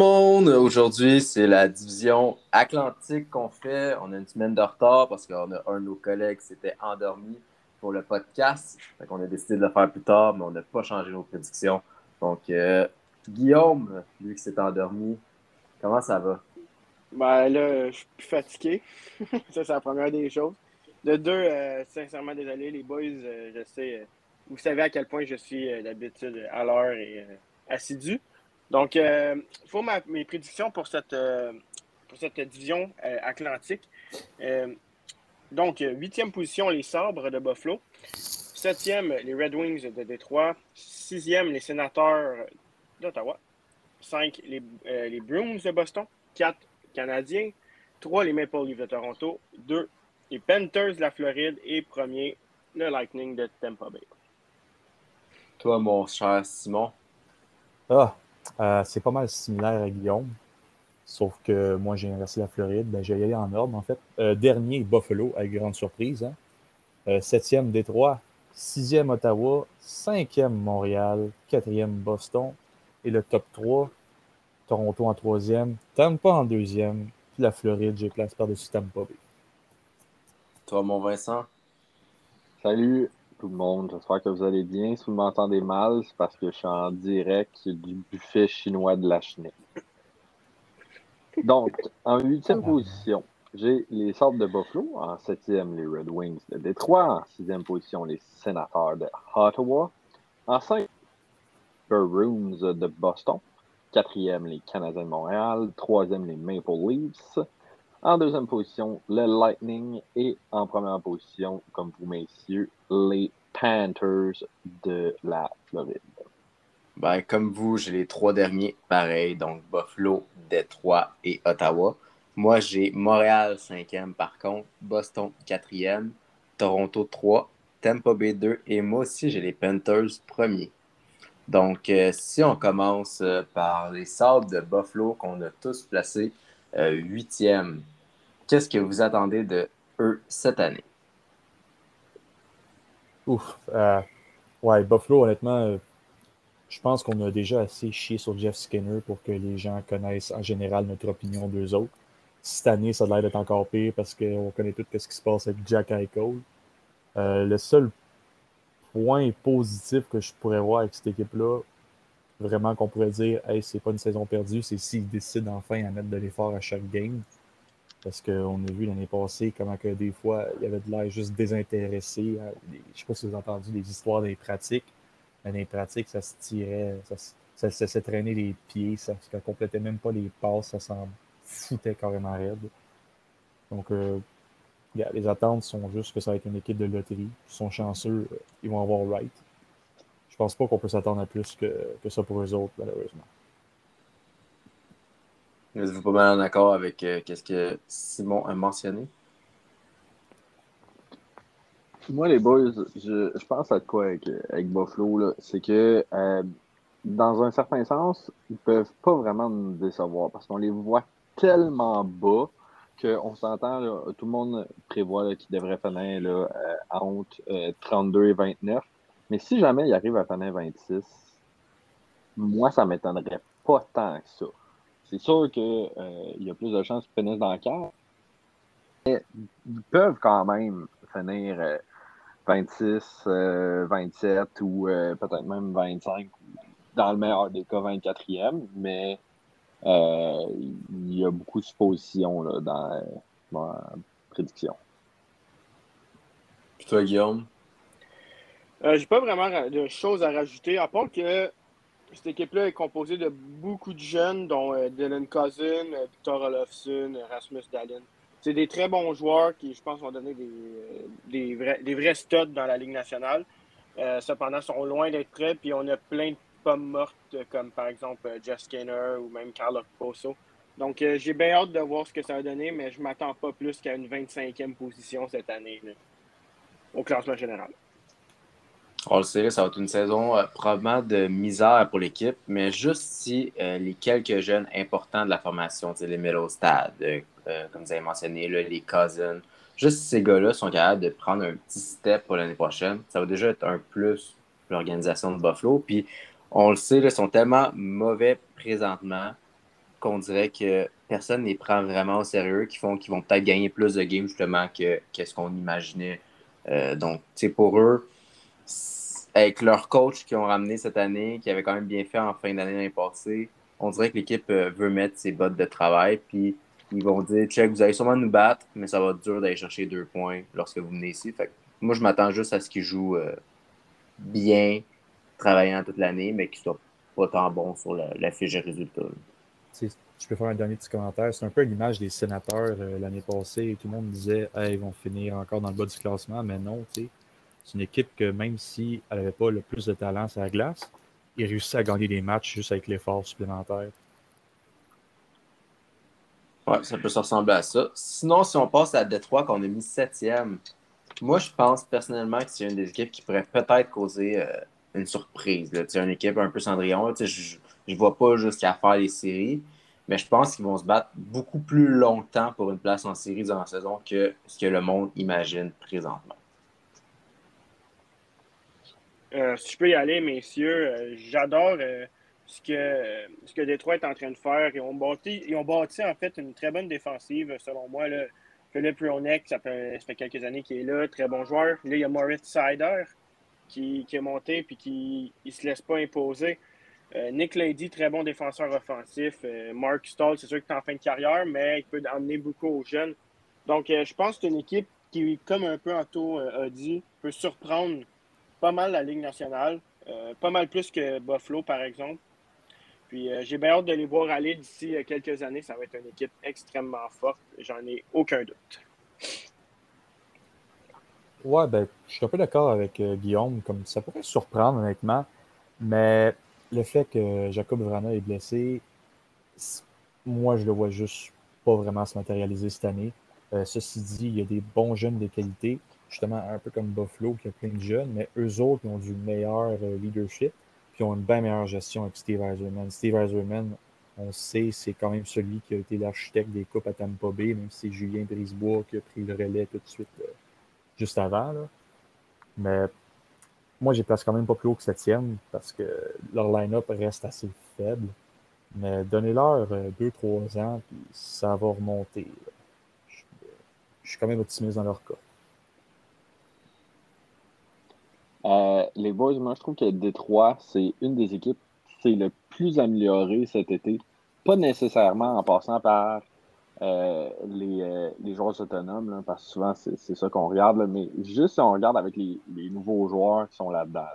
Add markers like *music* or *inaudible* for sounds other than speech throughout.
aujourd'hui c'est la division Atlantique qu'on fait. On a une semaine de retard parce qu'on a un de nos collègues qui s'était endormi pour le podcast. Donc on a décidé de le faire plus tard, mais on n'a pas changé nos prédictions. Donc euh, Guillaume, lui qui s'est endormi, comment ça va? Ben là, je suis plus fatigué. *laughs* ça, c'est la première des choses. De deux, euh, sincèrement désolé, les boys, euh, je sais, vous savez à quel point je suis d'habitude à l'heure et assidu. Donc, il faut mes prédictions pour cette, pour cette division atlantique. donc, huitième position, les Sabres de Buffalo. Septième, les Red Wings de Détroit. Sixième, les Sénateurs d'Ottawa. Cinq, les, les Bruins de Boston. Quatre, Canadiens. Trois, les Maple Leafs de Toronto. Deux, les Panthers de la Floride. Et premier, le Lightning de Tampa Bay. Toi, mon cher Simon? Ah, euh, c'est pas mal similaire à Guillaume. Sauf que moi, j'ai inversé la Floride. Ben, j'ai allé en ordre, en fait. Euh, dernier, Buffalo, avec grande surprise. Hein. Euh, septième, Détroit. Sixième, Ottawa. Cinquième, Montréal. Quatrième, Boston. Et le top 3, Toronto en troisième. Tampa en deuxième. Puis la Floride, j'ai place par-dessus Tampa Bay. Toi, mon Vincent? Salut tout le monde. J'espère que vous allez bien. Si vous m'entendez mal, c'est parce que je suis en direct du buffet chinois de la Chenille. Donc, en huitième position, j'ai les Sabres de Buffalo. En septième, les Red Wings de Détroit. En sixième position, les Sénateurs de Ottawa. En cinquième, les Bruins de Boston. Quatrième, les Canadiens de Montréal. Troisième, les Maple Leafs. En deuxième position, le Lightning. Et en première position, comme vous, messieurs, les Panthers de la Floride. Ben, comme vous, j'ai les trois derniers, pareil. Donc, Buffalo, Détroit et Ottawa. Moi, j'ai Montréal cinquième, par contre. Boston quatrième. Toronto 3. Tampa Bay 2. Et moi aussi, j'ai les Panthers premiers. Donc, euh, si on commence euh, par les Sables de Buffalo qu'on a tous placés huitième. Qu'est-ce que vous attendez de eux cette année? Ouf. ouais, Buffalo, honnêtement, je pense qu'on a déjà assez chié sur Jeff Skinner pour que les gens connaissent en général notre opinion d'eux autres. Cette année, ça a l'air d'être encore pire parce qu'on connaît tout ce qui se passe avec Jack Eichel. le seul point positif que je pourrais voir avec cette équipe-là, vraiment qu'on pourrait dire, hey, c'est pas une saison perdue, c'est s'ils décident enfin à mettre de l'effort à chaque game. Parce qu'on a vu l'année passée comment que des fois, il y avait de l'air juste désintéressé. Je sais pas si vous avez entendu des histoires des pratiques. Dans les pratiques, ça se tirait, ça, ça, se traînait les pieds, ça ne complétait même pas les passes, ça s'en foutait carrément raide. Donc, euh, les attentes sont juste que ça va être une équipe de loterie. Ils sont chanceux, ils vont avoir right. Je pense pas qu'on peut s'attendre à plus que, que, ça pour eux autres, malheureusement. Êtes-vous pas mal en accord avec euh, ce que Simon a mentionné? Moi, les boys, je, je pense à quoi avec, avec Buffalo, c'est que euh, dans un certain sens, ils peuvent pas vraiment nous décevoir parce qu'on les voit tellement bas qu'on s'entend, tout le monde prévoit qu'il devrait finir là, euh, entre 32 euh, et 29. Mais si jamais il arrive à finir 26, moi, ça ne m'étonnerait pas tant que ça. C'est sûr qu'il euh, y a plus de chances qu'ils finissent dans le quart. Mais ils peuvent quand même finir 26, 27 ou peut-être même 25, dans le meilleur des cas 24e. Mais euh, il y a beaucoup de suppositions là, dans ma prédiction. Puis toi, Guillaume? Euh, J'ai pas vraiment de choses à rajouter, à part que cette équipe-là est composée de beaucoup de jeunes, dont euh, Dylan Cousin, euh, Victor Olofsson, Rasmus Dallin. C'est des très bons joueurs qui, je pense, vont donner des, des, vrais, des vrais studs dans la Ligue nationale. Euh, cependant, sont loin d'être prêts, puis on a plein de pommes mortes, comme par exemple euh, Jeff Skinner ou même Carlos Poso. Donc, euh, j'ai bien hâte de voir ce que ça va donner, mais je ne m'attends pas plus qu'à une 25e position cette année au classement général. On le sait, ça va être une saison euh, probablement de misère pour l'équipe, mais juste si les quelques jeunes importants de la formation, les Middlestad, comme vous avez mentionné, les Cousins, juste ces gars-là sont capables de prendre un petit step pour l'année prochaine, ça va déjà être un plus pour l'organisation de Buffalo. Puis on le sait, ils sont tellement mauvais présentement qu'on dirait que personne ne les prend vraiment au sérieux, qui font qu'ils vont peut-être gagner plus de games justement que ce qu'on imaginait. Euh, donc, c'est pour eux, avec leur coach qu'ils ont ramené cette année, qui avait quand même bien fait en fin d'année l'année passée, on dirait que l'équipe euh, veut mettre ses bottes de travail, puis ils vont dire check, vous allez sûrement nous battre, mais ça va être dur d'aller chercher deux points lorsque vous venez ici. Fait moi, je m'attends juste à ce qu'ils jouent euh, bien, travaillant toute l'année, mais qu'ils soient pas tant bons sur la, fiche de résultats. Je peux faire un dernier petit commentaire. C'est un peu l'image des sénateurs euh, l'année passée. Tout le monde disait ils vont finir encore dans le bas du classement, mais non, c'est une équipe que même si elle n'avait pas le plus de talent sur la glace, ils réussissaient à gagner des matchs juste avec l'effort supplémentaire. Ouais, ça peut se ressembler à ça. Sinon, si on passe à Détroit, qu'on a mis septième, moi, je pense personnellement que c'est une des équipes qui pourrait peut-être causer euh, une surprise. C'est une équipe un peu Cendrillon. Je ne vois pas jusqu'à faire les séries, mais je pense qu'ils vont se battre beaucoup plus longtemps pour une place en série dans la saison que ce que le monde imagine présentement. Euh, si je peux y aller, messieurs, euh, j'adore ce que, ce que Détroit est en train de faire. Ils ont, bâti, ils ont bâti en fait une très bonne défensive, selon moi. Là. Philippe Ronek, ça fait, quelques années qu'il est là, très bon joueur. Là, il y a Moritz Sider qui, qui est monté et qui ne se laisse pas imposer. Euh, Nick Lady, très bon défenseur offensif. Euh, Mark Stall, c'est sûr qu'il est en fin de carrière, mais il peut emmener beaucoup aux jeunes. Donc, euh, je pense que c'est une équipe qui, comme un peu Anto a dit, peut surprendre pas mal la Ligue nationale. pas mal plus que Buffalo, par exemple. Puis euh, j'ai bien hâte de les voir aller d'ici euh, quelques années. Ça va être une équipe extrêmement forte. J'en ai aucun doute. Ouais, ben, je suis un peu d'accord avec euh, Guillaume. Comme ça pourrait surprendre, honnêtement. Mais le fait que Jacob Vrana est blessé, moi, je le vois juste pas vraiment se matérialiser cette année. ceci dit, il y a des bons jeunes de qualité, justement un peu comme Buffalo qui a plein de jeunes, mais eux autres qui ont du meilleur leadership qui ont une bien meilleure gestion avec Steve Eiserman. Steve Eiserman, on sait, c'est quand même celui qui a été l'architecte des coupes à Tampa Bay, même si c'est Julien Brisebois qui a pris le relais tout de suite euh, juste avant. Mais moi, j'ai place quand même pas plus haut que septième parce que leur line-up reste assez faible. Mais donnez-leur 2-3 euh, ans, puis ça va remonter. je suis quand même optimiste dans leur cas. Euh, les Boys, moi, je trouve que Détroit, c'est une des équipes qui s'est le plus améliorée cet été. Pas nécessairement en passant par euh, euh, les, joueurs autonomes, parce que souvent, c'est ça qu'on regarde, mais juste si on regarde avec les, nouveaux joueurs qui sont là-dedans.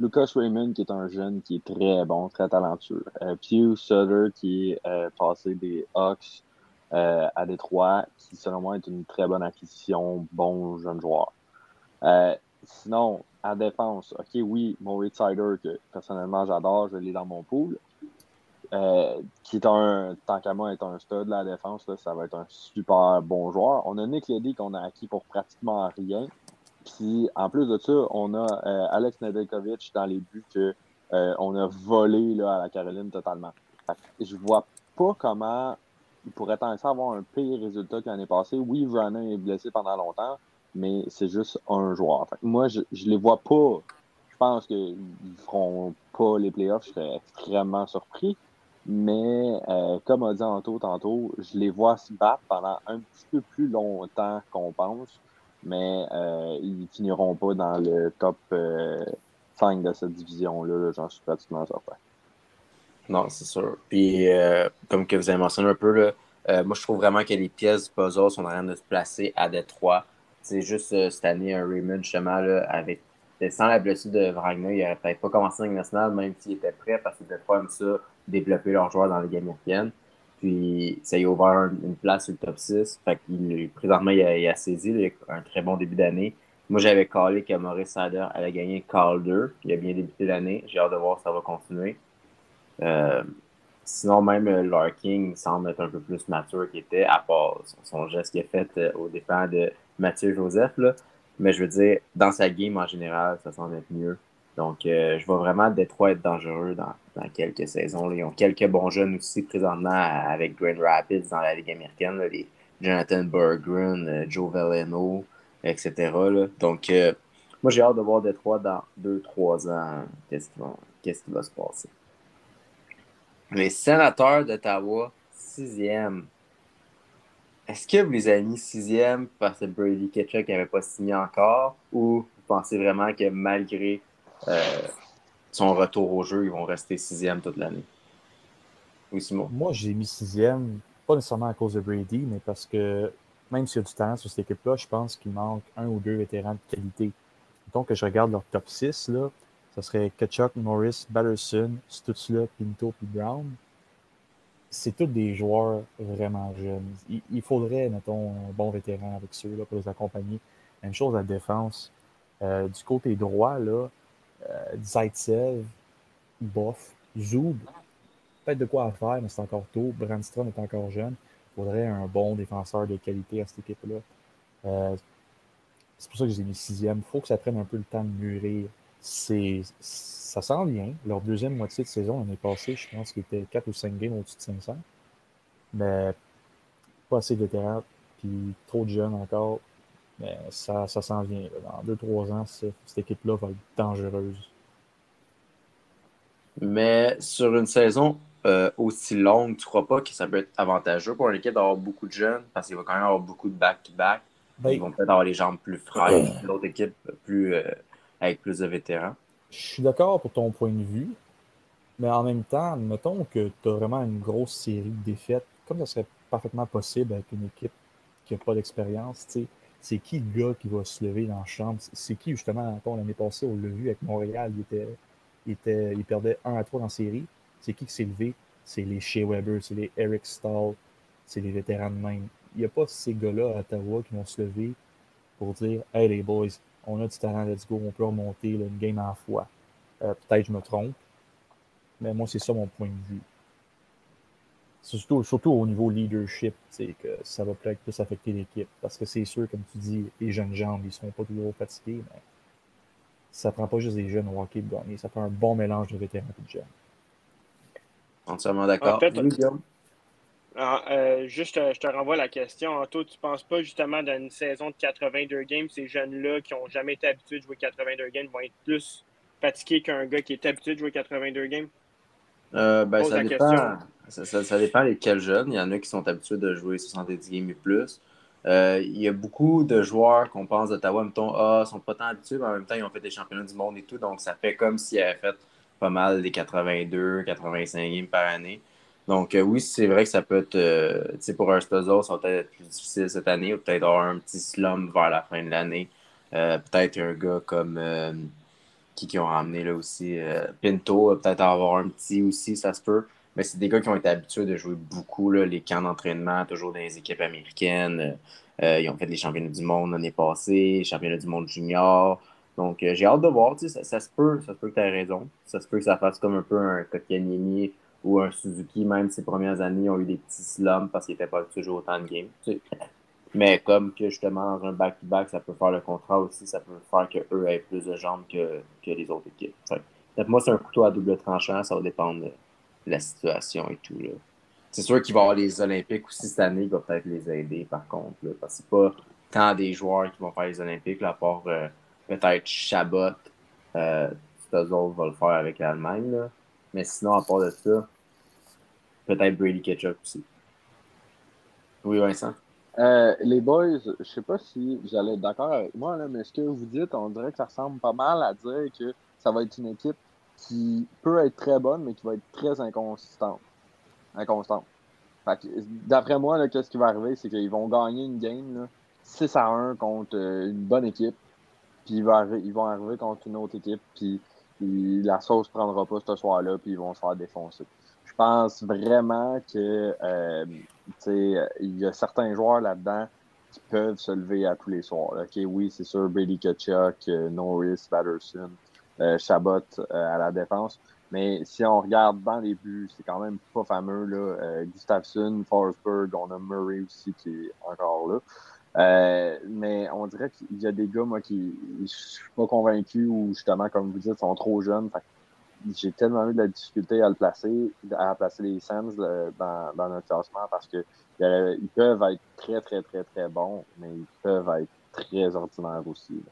Lucas Raymond, qui est un jeune qui est très bon, très talentueux. Pew Sutter, qui est passé des Hawks à Détroit, qui, selon moi, est une très bonne acquisition, bon jeune joueur. sinon, à défense, OK, oui, Maurice Sider, que personnellement j'adore, je l'ai dans mon pool. Euh, qui est un, tant qu'à moi, est un stud la défense, ça va être un super bon joueur. On a Nick Ledy qu'on a acquis pour pratiquement rien. Puis en plus de ça, on a euh, Alex Nedeljkovic dans les buts qu'on euh, on a volé là, à la Caroline totalement. je vois pas comment il pourrait tant avoir un pire résultat que l'année passée. Oui, Vernon est blessé pendant longtemps, mais c'est juste un joueur. moi, je ne les vois pas. Je pense qu'ils ne feront pas les playoffs. Je serais extrêmement surpris. Mais euh, comme a dit Anto tantôt, je les vois se battre pendant un petit peu plus longtemps qu'on pense. Mais euh, ils finiront pas dans le top 5 euh, de cette division-là. J'en suis pratiquement certain. Non, c'est sûr. Puis, comme que vous avez mentionné un peu, moi, je trouve vraiment que les pièces du puzzle sont en train de se placer à Détroit. C'est juste euh, cette année, un Raymond, justement, là, avec, sans la blessure de Wagner, il n'aurait peut-être pas commencé en Ligue nationale, même s'il était prêt, parce qu'il était pas comme ça, développer leurs joueurs dans les gamme américaine. Puis ça y a ouvert une place sur le top 6. Fait qu'il, présentement, il a, saisi un très bon début d'année. Moi, j'avais callé que Maurice Sader allait gagner Calder. Il a bien débuté l'année. J'ai hâte de voir si ça va continuer. Euh, sinon, même euh, Larking semble être un peu plus mature qu'il était, à part son, geste qu'il a fait au dépend de Mathieu Joseph, là. Mais je veux dire, dans sa game en général, ça semble être mieux. Donc, euh, je vois vraiment Détroit être dangereux dans, quelques saisons. Ils ont quelques bons jeunes aussi présentement avec Grand Rapids dans la Ligue américaine. Jonathan Berggren, euh, Joe Veleno, etc. Donc, euh, moi, j'ai hâte de voir Détroit dans 2-3 ans. Qu'est-ce qui, va, se passer? Les sénateurs d'Ottawa, Sixième. Est-ce que vous les avez mis sixième parce que Brady Ketchuk n'avait pas signé encore ou vous pensez vraiment que malgré euh, son retour au jeu, ils vont rester sixième toute l'année? Oui, Simon? Moi, j'ai mis sixième, pas nécessairement à cause de Brady, mais parce que même s'il y a du talent sur cette équipe-là, je pense qu'il manque un ou deux vétérans de qualité. Donc, que je regarde leur top 6, là, ça serait Ketchuk, Morris, Batterson, Stutzla, Pinto puis Brown c'est tous des joueurs vraiment jeunes. Il, faudrait, mettons, un bon vétéran avec ceux là, pour les accompagner. Même chose à la défense. Euh, du côté droit, là, euh, Zaitsev, Boff, Zoub, peut-être de quoi faire, mais c'est encore tôt. Brandstrom est encore jeune. Il faudrait un bon défenseur de qualité à cette équipe-là. Euh, c'est pour ça que j'ai mis sixième. Il faut que ça prenne un peu le temps de mûrir. C'est ça sent bien. Leur deuxième moitié de saison l'année passée, je pense qu'il était 4 ou 5 games au-dessus de 500. Mais pas assez de terrain, puis trop de jeunes encore. Mais ça, ça s'en vient. Dans 2-3 ans, cette équipe-là va être dangereuse. Mais sur une saison euh, aussi longue, tu ne crois pas que ça peut être avantageux pour une équipe d'avoir beaucoup de jeunes? Parce qu'il va quand même avoir beaucoup de back-to-back. Ben, Ils vont peut-être avoir les jambes plus fraîches, l'autre équipe plus, euh, avec plus de vétérans. Je suis d'accord pour ton point de vue, mais en même temps, mettons que tu as vraiment une grosse série de défaites, comme ça serait parfaitement possible avec une équipe qui n'a pas d'expérience, c'est qui le gars qui va se lever dans la chambre? C'est qui, justement, l'année passée, on l'a avec Montréal, il, était, il, était, perdait 1 à 3 dans la série. C'est qui qui s'est levé? C'est les Shea Weber, c'est les Eric Stahl, c'est les vétérans de même. Il n'y a pas ces gars-là à Ottawa qui vont se lever pour dire Hey les boys, on a du talent, let's go, on peut remonter une game en fois. Euh, peut-être je me trompe, mais moi, c'est ça mon point de vue. Surtout, surtout au niveau leadership, que ça va peut-être plus affecter l'équipe. Parce que c'est sûr, comme tu dis, les jeunes jambes, ils ne seront pas toujours fatigués, mais ça prend pas juste des jeunes au hockey pour gagner. Ça fait un bon mélange de vétérans et de jeunes. Entièrement d'accord. En fait, ah, euh, juste, euh, je te renvoie la question. Toi, tu ne penses pas justement dans une saison de 82 games, ces jeunes-là qui n'ont jamais été habitués de jouer 82 games vont être plus fatigués qu'un gars qui est habitué de jouer 82 games? Euh, ben, ça, dépend, ça, ça, dépend lesquels jeunes. Il y en a qui sont habitués de jouer 70 games et plus. il y a beaucoup de joueurs qu'on pense d'Ottawa, mettons, ah, sont pas tant habitués, mais en même temps, ils ont fait des championnats du monde et tout. Donc, ça fait comme s'ils avaient fait pas mal des 82, 85 games par année. Donc, euh, oui, c'est vrai que ça peut être, euh, tu sais, pour un puzzle, ça va peut-être être plus difficile cette année, ou peut-être avoir un petit slum vers la fin de l'année. Euh, peut-être un gars comme qui, qui ont ramené là aussi Pinto, peut-être avoir un petit aussi, ça se peut. Mais c'est des gars qui ont été habitués de jouer beaucoup là, les camps d'entraînement, toujours dans les équipes américaines. ils ont fait les championnats du monde l'année passée, championnats du monde junior. Donc, j'ai hâte de voir. Ça, ça, se peut, ça se peut que tu aies raison. Ça se peut que ça fasse comme un peu un Kotkaniemi ou un Suzuki, même ses premières années, ont eu des petits slums parce qu'ils n'étaient pas toujours autant de games. *laughs* Mais comme que justement, dans un back-to-back, ça peut faire le contrat aussi, ça peut faire qu'eux aient plus de jambes que, que les autres équipes. moi, c'est un couteau à double tranchant, ça va dépendre de la situation et tout. C'est sûr qu'il va y avoir les Olympiques aussi cette année, il va peut-être les aider par contre. parce que c'est pas tant des joueurs qui vont faire les Olympiques, à part euh, peut-être Chabot. Euh, autres vont le faire avec l'Allemagne. Mais sinon, à part de ça, peut-être Brady Ketchup aussi. Oui, Vincent? Euh, les boys, je sais pas si vous allez être d'accord avec moi, là, mais ce que vous dites, on dirait que ça ressemble pas mal à dire que ça va être une équipe qui peut être très bonne, mais qui va être très inconsistante. Inconstante. D'après moi, qu'est-ce qui va arriver, c'est qu'ils vont gagner une game là, 6 à 1 contre euh, une bonne équipe, puis ils vont arriver contre une autre équipe, puis la sauce prendra pas ce soir-là, puis ils vont se faire défoncer. Je pense vraiment que euh, il y a certains joueurs là-dedans qui peuvent se lever à tous les soirs. Ok, oui, c'est sûr, Brady Kachuk, euh, Norris, Patterson, euh, Chabot euh, à la défense. Mais si on regarde dans les buts, c'est quand même pas fameux. Là. Gustafsson, Forsberg, on a Murray aussi qui est encore là. Euh, mais on dirait qu'il y a des gars, moi, qui je suis pas convaincu ou justement, comme vous dites, sont trop jeunes. J'ai tellement eu de la difficulté à le placer, à placer les Sands dans, dans, notre classement parce que ils peuvent être très, très, très, très bons, mais ils peuvent être très ordinaires aussi.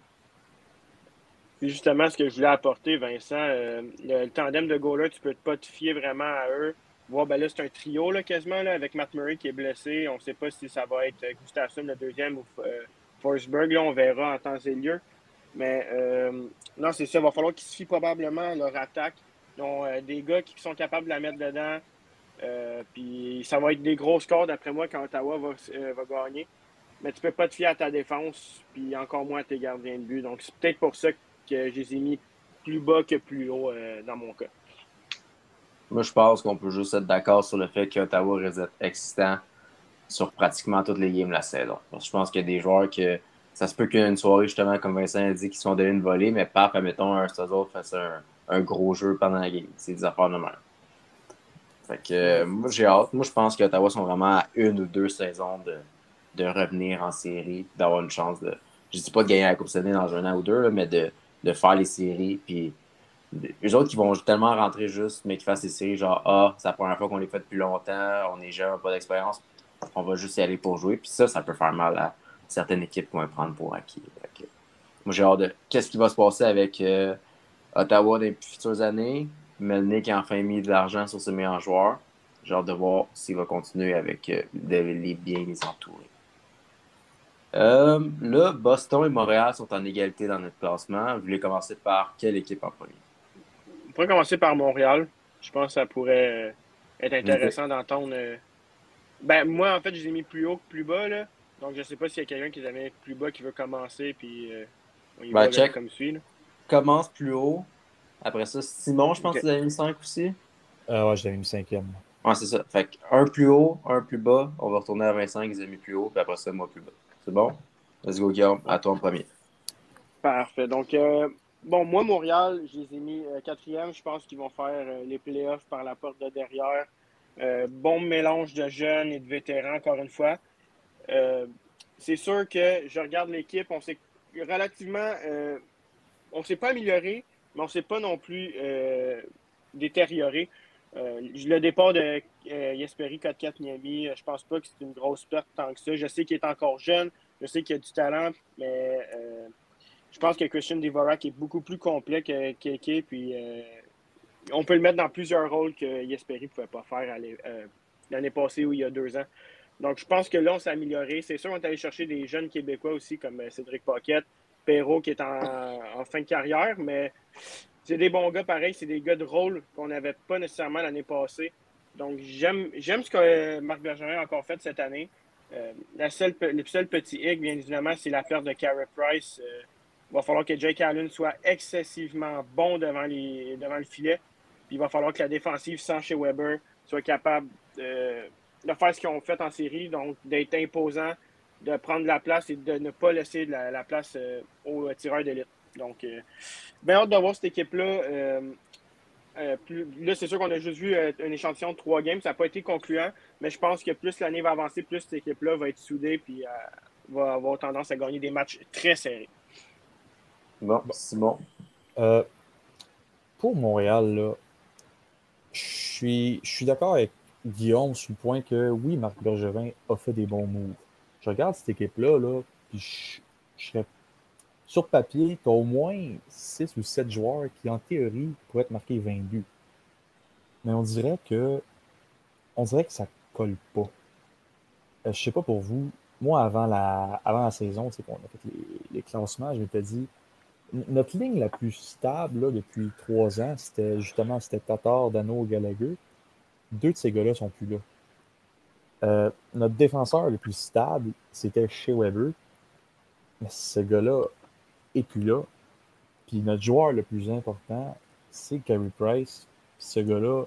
justement, ce que je voulais apporter, Vincent, euh, le, tandem de goalers, tu peux pas te fier vraiment à eux. Voir, ben là, c'est un trio là, quasiment là, avec Matt Murray qui est blessé. On ne sait pas si ça va être Gustafsson le deuxième ou euh, Forsberg. Là, on verra en temps et lieu. Mais euh, non, c'est ça. Il va falloir qu'ils se fient probablement à leur attaque. Ont euh, des gars qui sont capables de la mettre dedans. puis ça va être des gros scores, d'après moi, quand Ottawa va, va, gagner. Mais tu peux pas te fier à ta défense, puis encore moins à tes gardiens de but. Donc, c'est peut-être pour ça que je les ai mis plus bas que plus haut dans mon cas. Moi, je pense qu'on peut juste être d'accord sur le fait qu'Ottawa reste excitant sur pratiquement toutes les games de la saison. je pense qu'il y a des joueurs que ça se peut qu'une soirée, justement, comme Vincent a dit, qui sont donnés une volée, mais paf, admettons, un autres fasse un, un, gros jeu pendant la game. C'est des affaires de. Fait que moi, j'ai hâte. Moi, je pense qu'Ottawa sont vraiment à une ou deux saisons de, de revenir en série, d'avoir une chance de. Je dis pas de gagner la Coupe Stanley dans un an ou deux, mais de, de faire les séries. Puis les autres qui vont tellement rentrer juste, mais qui fassent des séries genre Ah, c'est la première fois qu'on les fait depuis longtemps, on est jeune, pas d'expérience, on va juste y aller pour jouer. Puis ça, ça peut faire mal à certaines équipes qui vont prendre pour acquis. moi, j'ai hâte de. Qu'est-ce qui va se passer avec euh, Ottawa dans les futures années? Melnick a enfin mis de l'argent sur ses meilleurs joueurs. J'ai hâte de voir s'il va continuer avec euh, les bien les entourer. Euh, là, Boston et Montréal sont en égalité dans notre classement. Vous voulez commencer par quelle équipe en premier? Pourrait commencer par Montréal. Je pense que ça pourrait euh, être intéressant d'entendre. Euh, ben, moi, en fait, je les ai mis plus haut que plus bas. Là. Donc, je ne sais pas s'il y a quelqu'un qui les a mis plus bas qui veut commencer. Puis, euh, on y ben, va comme suit. Commence plus haut. Après ça, Simon, je pense que tu as mis 5 aussi. Euh, ouais, j'avais mis 5e. Ouais, c'est ça. Fait un plus haut, un plus bas. On va retourner à 25, ils ont mis plus haut. Puis après ça, moi plus bas. C'est bon? Let's go, Guillaume. À toi en premier. Parfait. Donc, Bon, moi, Montréal, je les ai mis euh, quatrième. Je pense qu'ils vont faire euh, les playoffs par la porte de derrière. Euh, bon mélange de jeunes et de vétérans, encore une fois. c'est sûr que je regarde l'équipe, on s'est relativement. on ne s'est pas amélioré, mais on ne s'est pas non plus détérioré. le départ de Yesperi 4-4 Miami, je pense pas que c'est une grosse perte tant que ça. Je sais qu'il est encore jeune, je sais qu'il a du talent, mais je pense que Christian Dvorak est beaucoup plus complet que Keke. Puis euh, on peut le mettre dans plusieurs rôles que Yesperi ne pouvait pas faire euh, l'année passée ou il y a deux ans. Donc je pense que là, on s'est amélioré. C'est sûr, on est allé chercher des jeunes Québécois aussi, comme euh, Cédric Paquette, Perrault qui est en, fin de carrière, mais c'est des bons gars pareil, c'est des gars de rôle qu'on n'avait pas nécessairement l'année passée. Donc j'aime ce que Marc Bergerin a encore fait cette année. la seule, le seul petit hic, bien évidemment, c'est l'affaire de Carey Price. Il va falloir que Jake Allen soit excessivement bon devant, les, devant le filet. Puis il va falloir que la défensive sans chez Weber soit capable de, faire ce qu'ils ont fait en série, donc d'être imposant, de prendre la place et de ne pas laisser la, place euh, aux tireurs d'élite. Donc, euh, bien hâte de voir cette équipe-là. Euh, là, c'est sûr qu'on a juste vu un échantillon de trois games. Ça n'a pas été concluant, mais je pense que plus l'année va avancer, plus cette équipe-là va être soudée et va avoir tendance à gagner des matchs très serrés. Bon, Simon. Euh, pour Montréal, là, je suis, je suis d'accord avec Guillaume sur le point que oui, Marc Bergevin a fait des bons moves. Je regarde cette équipe-là, là, puis je, serais sur papier, tu as au moins 6 ou 7 joueurs qui, en théorie, pourraient être marqués 20 buts. Mais on dirait que on dirait que ça colle pas. Je euh, je sais pas pour vous, moi, avant la, avant la saison, c'est qu'on a fait les, les classements, je m'étais dit, notre ligne la plus stable depuis trois ans, c'était justement c'était Tatar, Dano, Gallagher. Deux de ces gars-là sont plus là. Euh, notre défenseur le plus stable, c'était Shea Weber. Mais ce gars-là est plus là. Puis notre joueur le plus important, c'est Carey Price. Ce gars-là,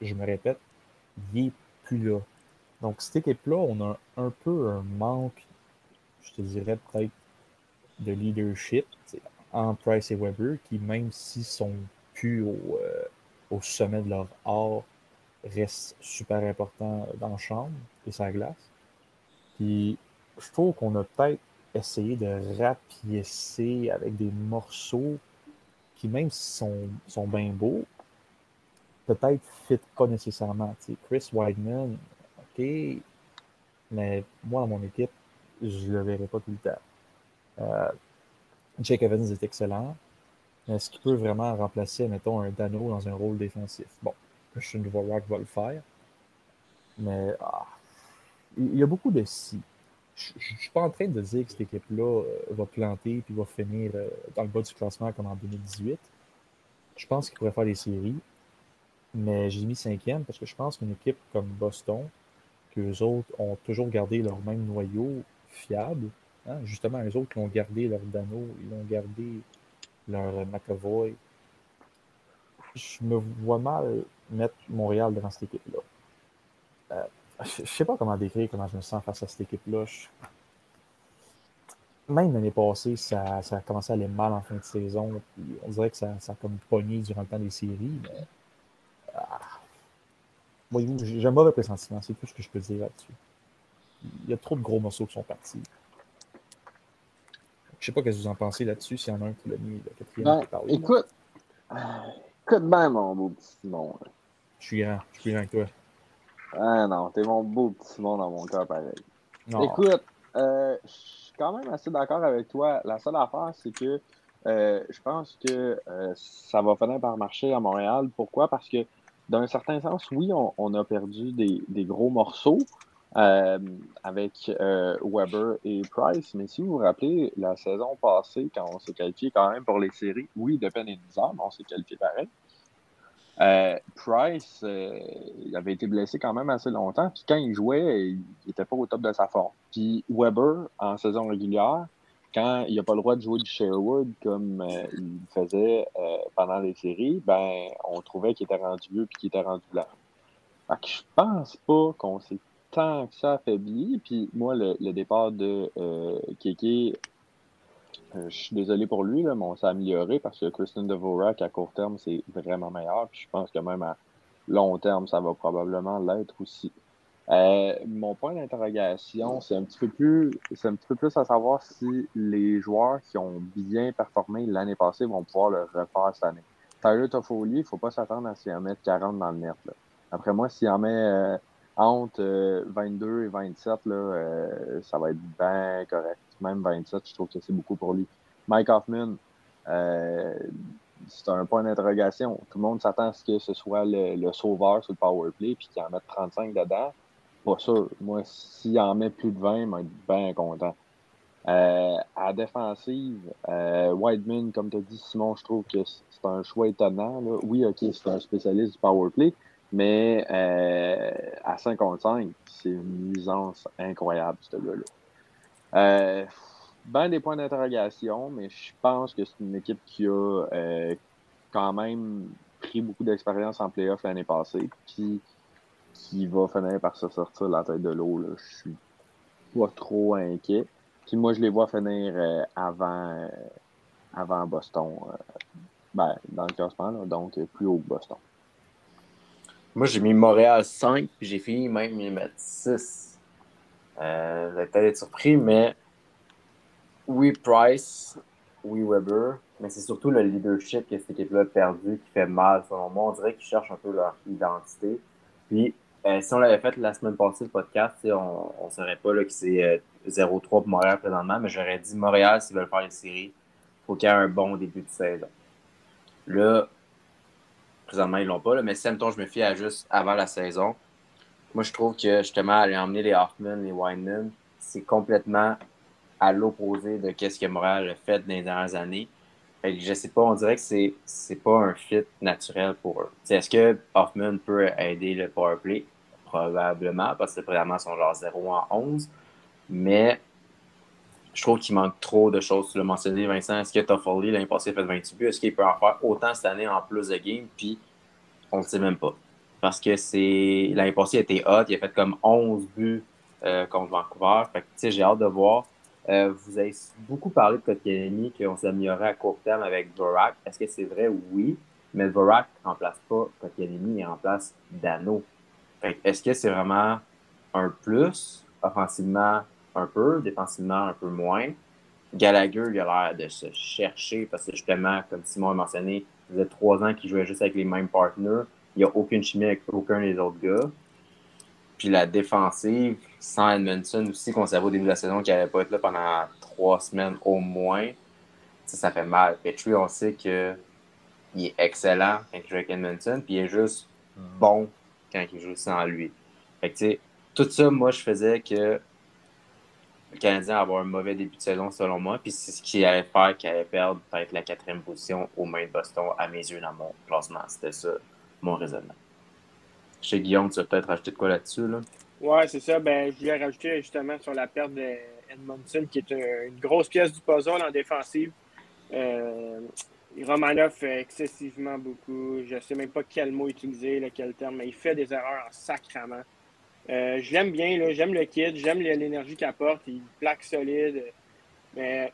je, me répète, il est plus là. Donc cette équipe-là, on a un peu un manque, je te dirais peut-être de leadership en Price et Weber, qui, même s'ils sont plus au, euh, au, sommet de leur art, restent super importants dans la chambre et sa glace. Puis je trouve qu'on a peut-être essayé de rapiécer avec des morceaux qui, même s'ils sont, sont bien beaux, peut-être fit pas nécessairement. Chris Weidman, ok, mais moi, dans mon équipe, je le verrai pas tout le temps. Euh, Jake Evans est excellent. Est-ce qu'il peut vraiment remplacer, mettons, un Dano dans un rôle défensif? Bon, Christian Dvorak va le faire. Mais ah, il y a beaucoup de si. Je ne suis pas en train de dire que cette équipe-là euh, va planter et va finir euh, dans le bas du classement comme en 2018. Je pense qu'il pourrait faire des séries. Mais j'ai mis cinquième parce que je pense qu'une équipe comme Boston, qu'eux autres ont toujours gardé leur même noyau fiable, hein, justement, eux autres qui ont gardé leur Dano, ils ont gardé leur McAvoy. Je me vois mal mettre Montréal dans cette équipe-là. Euh, je ne sais pas comment décrire comment je me sens face à cette équipe-là. Même l'année passée, ça, a commencé à aller mal en fin de saison. on dirait que ça, ça a comme pogné durant le temps des séries. Mais... Ah. j'ai un mauvais pressentiment. C'est tout ce que je peux dire là-dessus. Il y a trop de gros morceaux qui sont partis. Je sais pas ce que vous en pensez là-dessus, s'il y en a un qui l'a mis le quatrième. Ben, écoute, écoute bien, mon beau petit Simon. Je suis grand, je suis grand avec toi. Ah non, t'es mon beau petit Simon dans mon cœur pareil. Écoute, euh, je suis quand même assez d'accord avec toi. La seule affaire, c'est que euh, je pense que euh, ça va finir par marcher à Montréal. Pourquoi? Parce que d'un certain sens, oui, on, a perdu des, des gros morceaux, euh, avec euh, Weber et Price. Mais si vous vous rappelez, la saison passée, quand on s'est qualifié quand même pour les séries, oui, de peine et de misère, mais on s'est qualifié pareil. Euh, Price, il avait été blessé quand même assez longtemps. Puis quand il jouait, il n'était pas au top de sa forme. Puis Weber, en saison régulière, quand il n'a pas le droit de jouer du Sherwood comme il faisait pendant les séries, ben on trouvait qu'il était rendu vieux puis qu'il était rendu là. Fait que je pense pas qu'on s'est tant que ça affaibli. Puis moi, le, départ de euh, Keke, euh, je suis désolé pour lui, là, mais on s'est amélioré parce que Kristen Devorak, à court terme, c'est vraiment meilleur. Puis je pense que même à long terme, ça va probablement l'être aussi. Euh, mon point d'interrogation, c'est un petit peu plus, c'est un petit peu plus à savoir si les joueurs qui ont bien performé l'année passée vont pouvoir le refaire cette année. Tyler Toffoli, il ne faut pas s'attendre à s'y en mettre 40 dans le net. Après moi, s'il en met entre 22 euh, et 27, là, euh, ça va être bien correct. Même 27, je trouve que c'est beaucoup pour lui. Mike Hoffman, euh, c'est un point d'interrogation. Tout le monde s'attend à ce que ce soit le, sauveur sur le power play puis qu'il en mette 35 dedans. Pas sûr. Moi, s'il en met plus de 20, je vais être bien content. à la défensive, Whiteman, comme tu as dit, Simon, je trouve que c'est un choix étonnant. Là. Oui, OK, c'est un spécialiste du power play, mais euh, à 55, c'est une nuisance incroyable, ce gars-là. Euh, ben des points d'interrogation, mais je pense que c'est une équipe qui a euh, quand même pris beaucoup d'expérience en playoff l'année passée, puis qui va finir par se sortir la tête de l'eau. Je suis pas trop inquiet. Puis moi, je les vois finir avant, avant Boston. ben, dans le classement, donc plus haut que Boston. Moi, j'ai mis Montréal 5, puis j'ai fini même de mettre 6. Euh, vous allez peut-être être surpris, mais oui, Price, oui, Weber, mais c'est surtout le leadership que cette équipe-là a perdu qui fait mal, selon moi. On dirait qu'ils cherchent un peu leur identité. Puis, euh, si on l'avait fait la semaine passée, le podcast, on ne saurait pas que c'est 0-3 euh, pour Montréal présentement, mais j'aurais dit Montréal, s'ils veulent faire une série, il faut qu'il y ait un bon début de saison. Là, Présentement, ils l'ont pas, mais si, je me fie à juste avant la saison, moi, je trouve que justement, aller emmener les Hoffman, les Weinman, c'est complètement à l'opposé de ce que Montréal a fait dans les dernières années. Je je sais pas, on dirait que c'est, c'est pas un fit naturel pour eux. est-ce que Hoffman peut aider le powerplay? Probablement, parce que présentement, ils sont genre 0 en 11. Mais je trouve qu'il manque trop de choses. Tu l'as mentionné, Vincent. Est-ce que Toffoli, l'année passée, a fait 28 buts? Est-ce qu'il peut en faire autant cette année en plus de games? Puis, on ne le sait même pas. Parce que c'est l'année passée, il était hot. Il a fait comme 11 buts euh, contre Vancouver. Fait que, j'ai hâte de voir. Euh, vous avez beaucoup parlé de Kotkaniemi, qu'on s'est à court terme avec Vorak. Est-ce que c'est vrai? Oui. Mais Vorak ne remplace pas Kotkaniemi, il remplace Dano. Est-ce que c'est vraiment un plus offensivement un peu, défensivement un peu moins. Gallagher, il a l'air de se chercher parce que justement, comme Simon a mentionné, il faisait trois ans qu'il jouait juste avec les mêmes partenaires. Il n'y a aucune chimie avec aucun des autres gars. Puis la défensive, sans Edmondson aussi, qu'on savait au début de la saison qu'il n'allait pas être là pendant trois semaines au moins, ça, ça fait mal. Petrie, on sait qu'il est excellent quand il joue avec Edmondson, puis il est juste bon quand il joue sans lui. Fait que, tout ça, moi, je faisais que Canadien avoir un mauvais début de saison, selon moi. Puis c'est ce qui allait faire qu'il allait perdre peut-être la quatrième position aux mains de Boston, à mes yeux, dans mon classement. C'était ça, mon raisonnement. Chez Guillaume, tu vas peut-être rajouter de quoi là-dessus? Là? Ouais, c'est ça. Ben, je voulais rajouter justement sur la perte d'Edmondson, qui est une grosse pièce du puzzle en défensive. Euh, Romanov fait excessivement beaucoup. Je ne sais même pas quel mot utiliser, quel terme, mais il fait des erreurs en sacrament. Euh, je l'aime bien, j'aime le kit, j'aime l'énergie qu'il apporte, il plaque solide. Mais,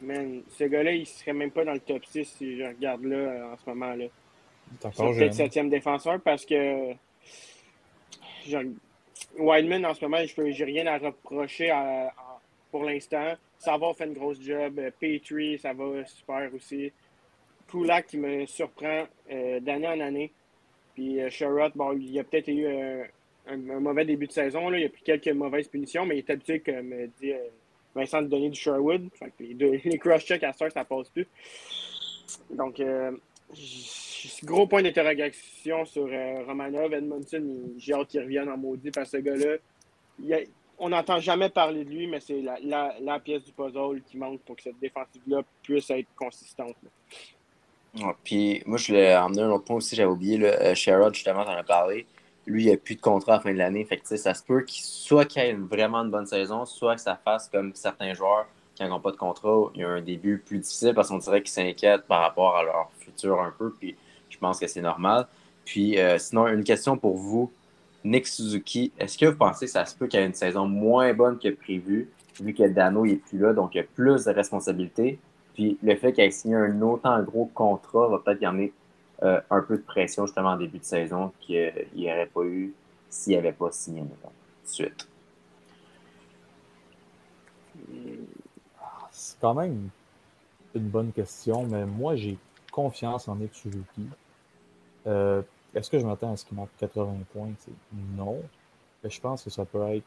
man, ce gars-là, il ne serait même pas dans le top 6 si je regarde là en ce moment. là. Peut-être septième défenseur parce que Wildman, en ce moment, je n'ai rien à reprocher pour l'instant. Ça va, fait une grosse job. Petrie, ça va super aussi. Kulak qui me surprend euh, d'année en année. Puis euh, Sherrod, bon, il a peut-être eu un, mauvais début de saison. Là. Il a pris quelques mauvaises punitions, mais il est habitué, comme dit euh, Vincent, de donner du Sherwood. les, *laughs* les cross-checks à ça, ça passe plus. Donc, euh, gros point d'interrogation sur euh, Romanov. Edmondson, j'ai hâte qu'il revienne en maudit parce que ce gars-là, on n'entend jamais parler de lui, mais c'est la, pièce du puzzle qui manque pour que cette défensive-là puisse être consistante. puis moi, je voulais emmener un autre point aussi, j'avais oublié. Sherrod, justement, t'en as parlé lui, il n'a plus de contrat à la fin de l'année. Fait que, ça se peut qu'il soit qu'il ait vraiment une bonne saison, soit que ça fasse comme certains joueurs qui n'ont pas de contrat, il y a un début plus difficile parce qu'on dirait qu'ils s'inquiètent par rapport à leur futur un peu. Puis je pense que c'est normal. Puis euh, sinon, une question pour vous. Nick Suzuki, est-ce que vous pensez que ça se peut qu'il ait une saison moins bonne que prévu, vu que Dano n'est plus là, donc il y a plus de responsabilités? Puis le fait qu'il ait signé un autant gros contrat va peut-être y amener euh, un peu de pression justement en début de saison qu'il n'y aurait pas eu s'il avait pas signé de suite. C'est quand même une bonne question, mais moi j'ai confiance en Nick Suzuki. Euh, est-ce que je m'attends à ce qu'il marque 80 points? Non. Mais je pense que ça peut être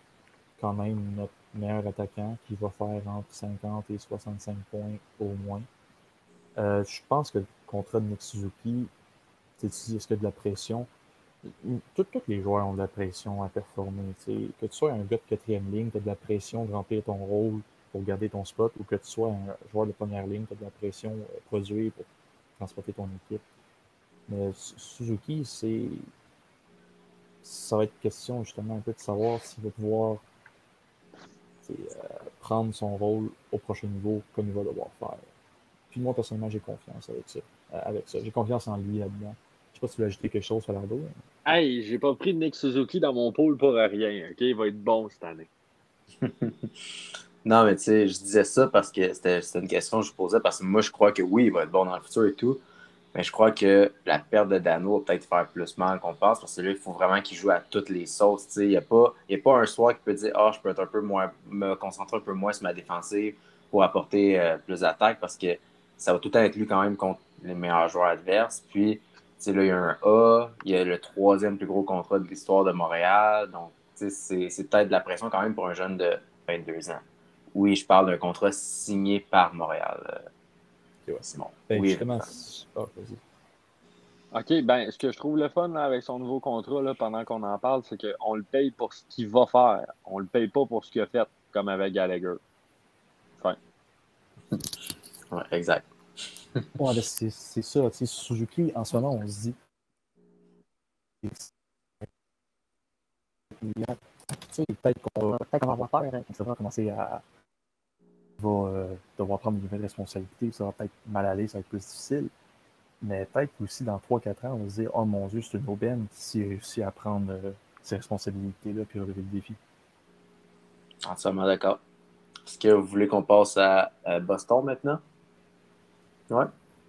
quand même notre meilleur attaquant qui va faire entre 50 et 65 points au moins. Euh, je pense que le contrat de Nick Suzuki, est-ce qu'il y a de la pression? Tous les joueurs ont de la pression à performer. Que tu sois un gars de quatrième ligne, tu as de la pression de remplir ton rôle pour garder ton spot, ou que tu sois un joueur de première ligne, tu as de la pression à produire pour transporter ton équipe. Mais Suzuki, c'est. Ça va être question justement un peu de savoir s'il va pouvoir euh, prendre son rôle au prochain niveau comme il va devoir faire. Puis moi, personnellement, j'ai confiance avec ça. Euh, avec ça. J'ai confiance en lui là-dedans. Je sais pas si tu veux ajouter quelque chose, Falardo. Hey, j'ai pas pris de Nick Suzuki dans mon pôle pour rien. OK? Il va être bon cette année. *laughs* non, mais tu sais, je disais ça parce que c'était une question que je posais parce que moi, je crois que oui, il va être bon dans le futur et tout. Mais je crois que la perte de Dano va peut-être faire plus mal qu'on pense parce que là, il faut vraiment qu'il joue à toutes les sauces. Il n'y a, pas, a pas un soir qui peut dire Ah, je peux être un peu moins, me concentrer un peu moins sur ma défensive pour apporter euh, plus d'attaque parce que ça va tout le temps être lui quand même contre les meilleurs joueurs adverses. Puis, là, il y a un A, il y a le troisième plus gros contrat de l'histoire de Montréal. Donc, c'est peut-être de la pression quand même pour un jeune de 22 ans. Oui, je parle d'un contrat signé par Montréal. C'est bon. Ben, oui, justement, ah, OK, ben, ce que je trouve le fun avec son nouveau contrat, là, pendant qu'on en parle, c'est qu'on le paye pour ce qu'il va faire. On le paye pas pour ce qu'il a fait, comme avec Gallagher. Fin. ouais, exact. Ouais, c'est ça. Suzuki, en ce moment, on se dit. Peut-être qu'on va, peut va avoir peur, hein, ça va commencer à. va euh, devoir prendre de nouvelles responsabilités, ça va peut-être mal aller, ça va être plus difficile. Mais peut-être aussi dans 3-4 ans, on va se dire Oh mon Dieu, c'est une aubaine s'il réussit à prendre euh, ses responsabilités-là puis relever le défi. Entièrement d'accord. Est-ce que vous voulez qu'on passe à Boston maintenant? Ouais.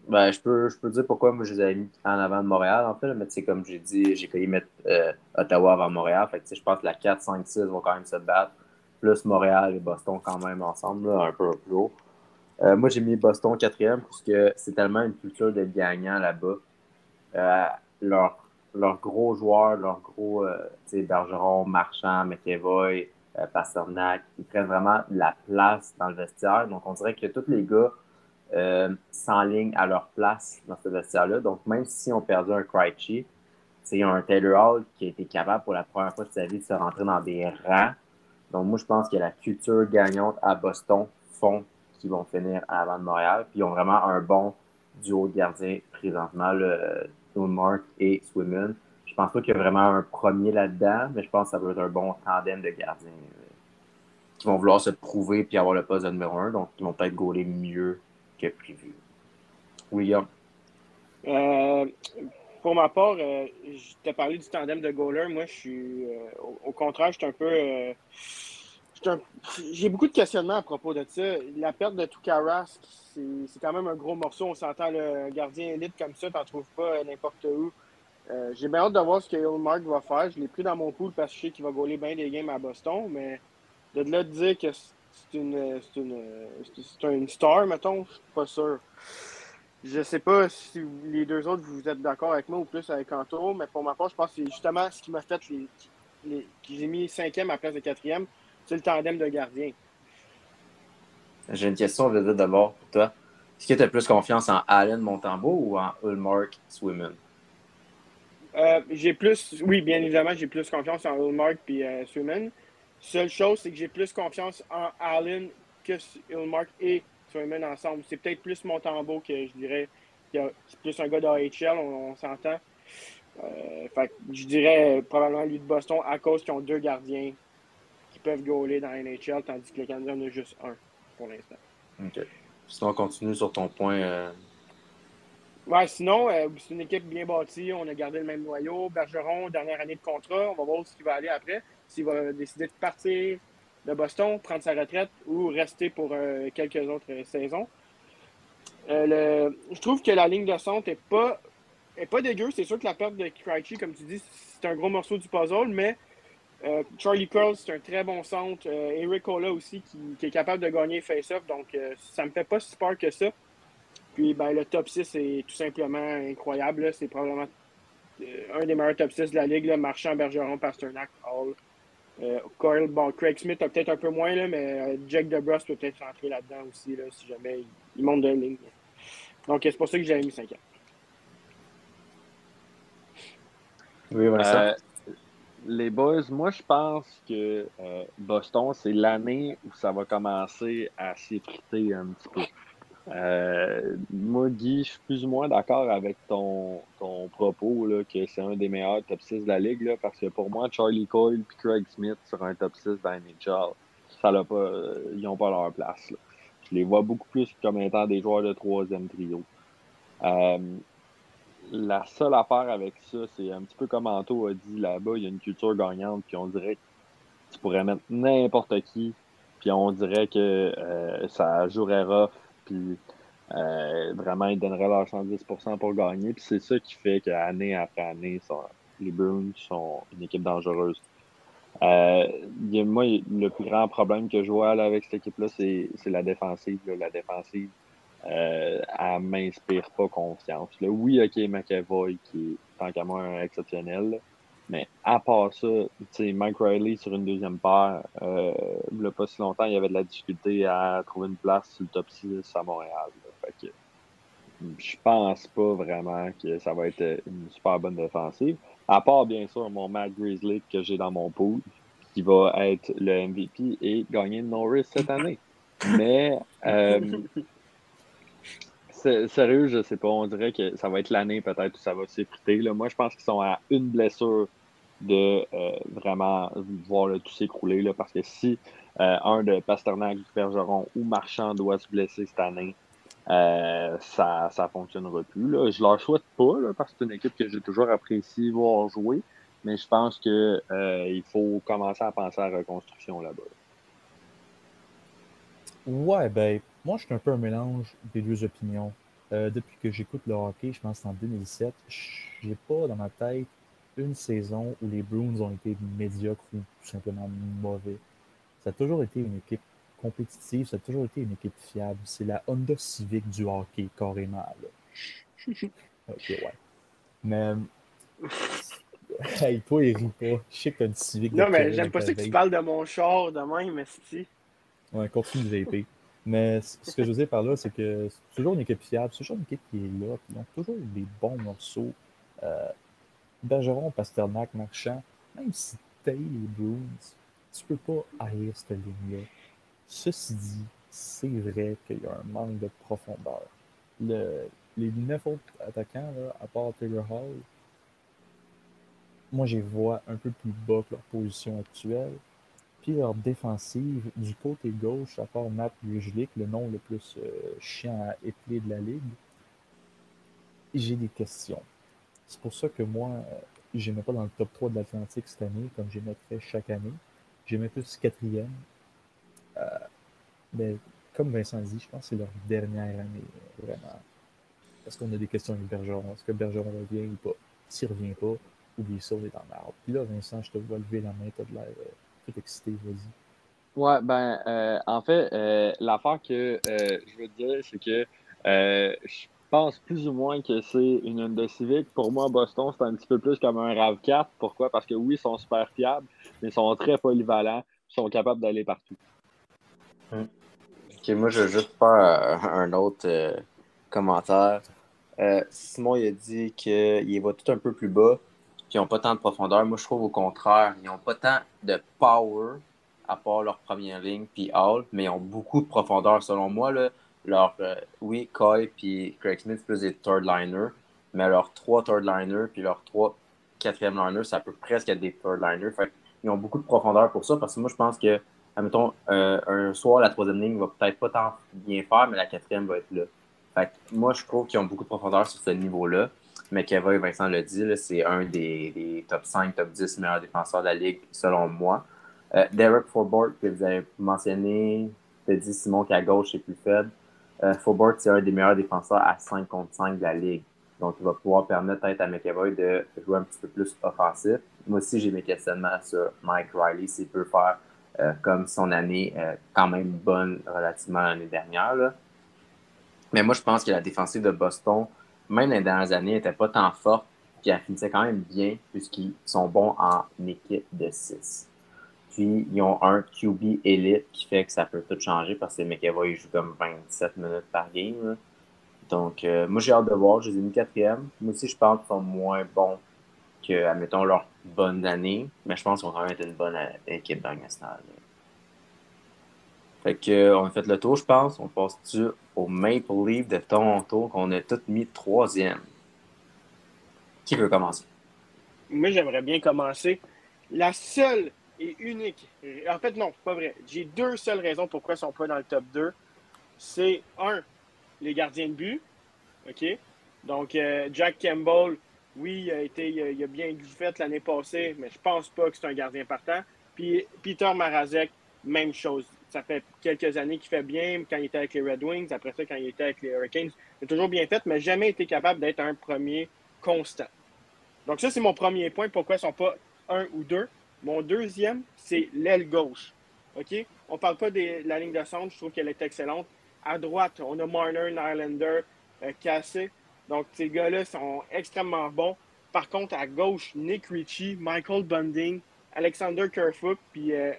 Ben, je peux, je peux dire pourquoi moi je les ai mis en avant de Montréal, en fait. Mais tu comme j'ai dit, j'ai failli mettre euh, Ottawa avant Montréal. Fait que je pense que la 4, 5, 6 vont quand même se battre. Plus Montréal et Boston quand même ensemble, un peu plus haut. Euh, moi, j'ai mis Boston quatrième parce que c'est tellement une culture de gagnant là-bas. Euh, leurs leur gros joueurs, leurs gros Bergeron, Marchand, McEvoy, Pasternak, ils prennent vraiment la place dans le vestiaire. Donc, on dirait que tous les gars euh, s'enlignent à leur place dans ce vestiaire-là. Donc, même si on perdait un Krejci, C'est un Taylor Hall qui a été capable pour la première fois de sa vie de se rentrer dans des rangs. Donc, moi, je pense que la culture gagnante à Boston font qu'ils vont finir avant de Montréal. Puis, ils ont vraiment un bon duo de gardiens présentement, le Mark et Swimmen. Je pense pas qu'il y a vraiment un premier là-dedans, mais je pense que ça va être un bon tandem de gardiens euh, qui vont vouloir se prouver puis avoir le poste de numéro un. Donc, ils vont peut-être gauler mieux que prévu. William? Euh, pour ma part, euh, je t'ai parlé du tandem de goaler. Moi, je suis. Euh, au, contraire, je suis un peu. J'ai beaucoup de questionnements à propos de ça. La perte de Tukaras, c'est quand même un gros morceau. On s'entend le gardien élite comme ça, t'en trouves pas n'importe où. J'ai bien hâte de voir ce que Mark va faire. Je l'ai pris dans mon pool parce que je sais qu'il va goaler bien des games à Boston, mais de là de dire que c'est une, une, une, star, mettons, je suis pas sûr. Je sais pas si les deux autres, vous êtes d'accord avec moi ou plus avec Anto, mais pour ma part, je pense que c'est justement ce qui m'a fait les, les j'ai mis cinquième à la place de quatrième, c'est le tandem de gardien. J'ai une question d'abord pour toi. Est-ce que tu as plus confiance en Allen Montembeau ou en Ulmark Swimmen? Euh, j'ai plus, oui, bien évidemment, j'ai plus confiance en Ulmark et euh, Swimmen. Seule chose, c'est que j'ai plus confiance en Allen que Ulmark et ensemble. C'est peut-être plus Montembeau que je dirais. C'est plus un gars d'AHL, on, on s'entend. Euh, je dirais probablement lui de Boston à cause qu'ils ont deux gardiens qui peuvent goaler dans la NHL, tandis que les Canadiens en ont juste un pour l'instant. OK. Sinon, on continue sur ton point. Euh... Ouais, sinon, euh, c'est une équipe bien bâtie. On a gardé le même noyau. Bergeron, dernière année de contrat. On va voir ce qui va aller après. S'il va décider de partir, de Boston, prendre sa retraite ou rester pour euh, quelques autres saisons. Euh, je trouve que la ligne de centre n'est pas, est pas dégueu. C'est sûr que la perte de Krejci, comme tu dis, c'est un gros morceau du puzzle, mais euh, Charlie Curl, c'est un très bon centre. Eric Ola aussi, qui, est capable de gagner face-off. Donc, ça me fait pas si peur que ça. Puis, ben, le top 6 est tout simplement incroyable. C'est probablement un des meilleurs top 6 de la ligue. Marchand, Bergeron, Pasternak, Hall. Euh, bon, Craig Smith a peut-être un peu moins, là, mais euh, Jack DeBrus peut peut-être rentrer là-dedans aussi, là, si jamais il, monte de ligne. Donc, c'est pour ça que j'ai mis 5 ans. Oui, voilà. Euh, les boys, moi, je pense que Boston, c'est l'année où ça va commencer à s'effriter un petit peu. Euh, moi, Guy, je suis plus ou moins d'accord avec ton, ton propos là, que c'est un des meilleurs top 6 de la ligue. Là, parce que pour moi, Charlie Coyle et Craig Smith sur un top 6 dans NHL, ça l'a pas, ils n'ont pas leur place. Là. Je les vois beaucoup plus comme étant des joueurs de troisième trio. Euh, la seule affaire avec ça, c'est un petit peu comme Anto a dit là-bas, il y a une culture gagnante, puis on dirait que tu pourrais mettre n'importe qui, puis on dirait que euh, ça jouerait puis euh, vraiment, ils donneraient leur 110% pour gagner. Puis c'est ça qui fait qu'année après année, les Bruins sont une équipe dangereuse. Euh, moi, le plus grand problème que je vois avec cette équipe-là, c'est la défensive. La défensive, euh, elle m'inspire pas confiance. Oui, OK, McAvoy, qui est tant qu'à moi exceptionnel, mais à part ça, Mike Riley sur une deuxième paire, euh, a pas si longtemps, il y avait de la difficulté à trouver une place sur le top 6 à Montréal. Fait que, je pense pas vraiment que ça va être une super bonne défensive. À part, bien sûr, mon Matt Grizzly que j'ai dans mon pool, qui va être le MVP et gagner le Norris cette année. Mais, *laughs* euh, sérieux, je sais pas. On dirait que ça va être l'année peut-être où ça va s'effriter. Moi, je pense qu'ils sont à une blessure de euh, vraiment voir tout s'écrouler. Parce que si euh, un de Pasternak, Bergeron ou Marchand doit se blesser cette année, euh, ça ne fonctionnera plus. Là. Je leur souhaite pas, parce que c'est une équipe que j'ai toujours apprécié voir jouer. Mais je pense qu'il faut commencer à penser à la reconstruction là-bas. Ouais, ben, moi, je suis un peu un mélange des deux opinions. depuis que j'écoute le hockey, je pense en 2017, j'ai pas dans ma tête une saison où les Bruins ont été médiocres ou tout simplement mauvais. Ça a toujours été une équipe compétitive, ça a toujours été une équipe fiable. C'est la Honda Civic du hockey, carrément. *laughs* ok, ouais. Mais. Hey, toi, il rit pas. Je sais que t'as une Civic. Non, mais j'aime pas ça que tu parles de mon char de même, si. Ouais, continue de VP. *laughs* Mais ce que je veux dire par là, c'est que c'est toujours une équipe fiable, c'est toujours une équipe qui est là, ils ont toujours des bons morceaux. Euh, Bergeron, Pasternak, Marchand, même si tu les Bruins, tu peux pas haïr cette ligne-là. Ceci dit, c'est vrai qu'il y a un manque de profondeur. Le, les neuf autres attaquants, à part Taylor Hall, moi, je les vois un peu plus bas que leur position actuelle. Puis leur défensive, du côté gauche, à part Matt Grujlik, le nom le plus euh, chiant à épeler de la ligue, j'ai des questions. C'est pour ça que moi, euh, je mets pas dans le top 3 de l'Atlantique cette année, comme je mettrais chaque année. Mets plus quatrième. Euh, mais comme Vincent dit, je pense que c'est leur dernière année, vraiment. Est-ce qu'on a des questions avec Bergeron? Est-ce que Bergeron revient ou pas? S'il revient pas, oublie ça, on est dans l'arbre. Puis là, Vincent, je te vois lever la main, t'as de l'air euh, tout excité, vas-y. Ouais, ben, en fait, l'affaire que je veux te dire, c'est que je pense plus ou moins que c'est une Honda Civic. Pour moi, Boston, c'est un petit peu plus comme un RAV4. Pourquoi? Parce que oui, ils sont super fiables, mais ils sont très polyvalents, ils sont capables d'aller partout. Ok, moi, je veux juste faire un autre euh, commentaire. Euh, Simon, il a dit qu'il va tout un peu plus bas, qu'ils n'ont pas tant de profondeur. Moi, je trouve au contraire, ils n'ont pas tant de power, à part leur première ligne, puis Hall, mais ils ont beaucoup de profondeur. Selon moi, là, leur, euh, oui, Coy puis Craig Smith, plus des third liners, mais leurs trois third liners, puis leurs trois quatrième liners, ça peut presque être des third liners. Ils ont beaucoup de profondeur pour ça, parce que moi, je pense que, admettons, euh, un soir, la troisième ligne va peut-être pas tant bien faire, mais la quatrième va être là. Fait que moi, je trouve qu'ils ont beaucoup de profondeur sur ce niveau-là. Mais Kevin et Vincent l'a dit, c'est un des, des top 5, top 10 meilleurs défenseurs de la Ligue, selon moi. Euh, Derek Forbort, que vous avez mentionné, tu as dit Simon qu'à gauche, c'est plus faible. Euh, c'est un des meilleurs défenseurs à 5 contre 5 de la Ligue. Donc, il va pouvoir permettre peut-être à McAvoy de jouer un petit peu plus offensif. Moi aussi, j'ai mes questionnements sur Mike Riley, s'il peut faire euh, comme son année euh, quand même bonne relativement à l'année dernière. Mais moi, je pense que la défensive de Boston, même les dernières années, n'était pas tant forte, puis elle finissait quand même bien, puisqu'ils sont bons en équipe de 6. Puis, ils ont un QB élite qui fait que ça peut tout changer parce que McAvoy joue comme 27 minutes par game. Donc, euh, moi, j'ai hâte de voir. Je les ai mis quatrième. Moi aussi, je pense qu'ils sont moins bons que, admettons, leur bonne année. Mais je pense qu'ils ont quand même été une bonne équipe dans le national. là. Fait que, euh, on a fait le tour, je pense. On passe-tu au Maple Leaf de Toronto qu'on a tous mis troisième. Qui veut commencer? Moi, j'aimerais bien commencer. La seule et unique. En fait, non, pas vrai. J'ai deux seules raisons pourquoi ils ne sont pas dans le top 2. C'est un, les gardiens de but. OK? Donc, euh, Jack Campbell, oui, il a, été, il a, bien fait l'année passée, mais je pense pas que c'est un gardien partant. Puis Peter Marazek, même chose. Ça fait quelques années qu'il fait bien quand il était avec les Red Wings. Après ça, quand il était avec les Hurricanes, il a toujours bien fait, mais jamais été capable d'être un premier constant. Donc, ça, c'est mon premier point. Pourquoi ils ne sont pas un ou deux? Mon deuxième, c'est l'aile gauche. OK? On ne parle pas de la ligne de centre. Je trouve qu'elle est excellente. À droite, on a Marner, Nylander, euh, Cassé. Donc, ces gars-là sont extrêmement bons. Par contre, à gauche, Nick Ritchie, Michael Bunding, Alexander Kerfoot, puis euh.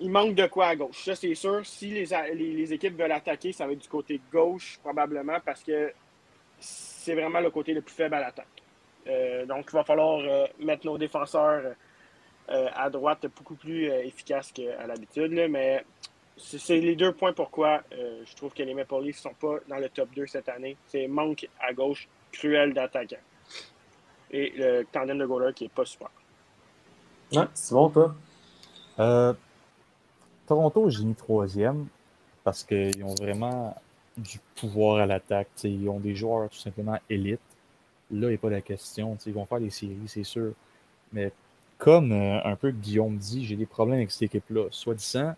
Il manque de quoi à gauche, ça c'est sûr. Si les, les, les équipes veulent attaquer, ça va être du côté gauche, probablement, parce que c'est vraiment le côté le plus faible à l'attaque. Euh, donc, il va falloir euh, mettre nos défenseurs euh, à droite beaucoup plus efficaces qu'à l'habitude. Mais c'est les deux points pourquoi je trouve que les Maple Leafs ne sont pas dans le top 2 cette année. C'est manque à gauche cruel d'attaquants. Et le tandem de goaler qui n'est pas super. Ouais, c'est bon, toi? Toronto, j'ai mis troisième parce qu'ils ont vraiment du pouvoir à l'attaque. Ils ont des joueurs tout simplement élites. Là, il n'y a pas la question. Ils vont faire des séries, c'est sûr. Mais comme euh, un peu Guillaume dit, j'ai des problèmes avec cette équipe-là. Soit disant,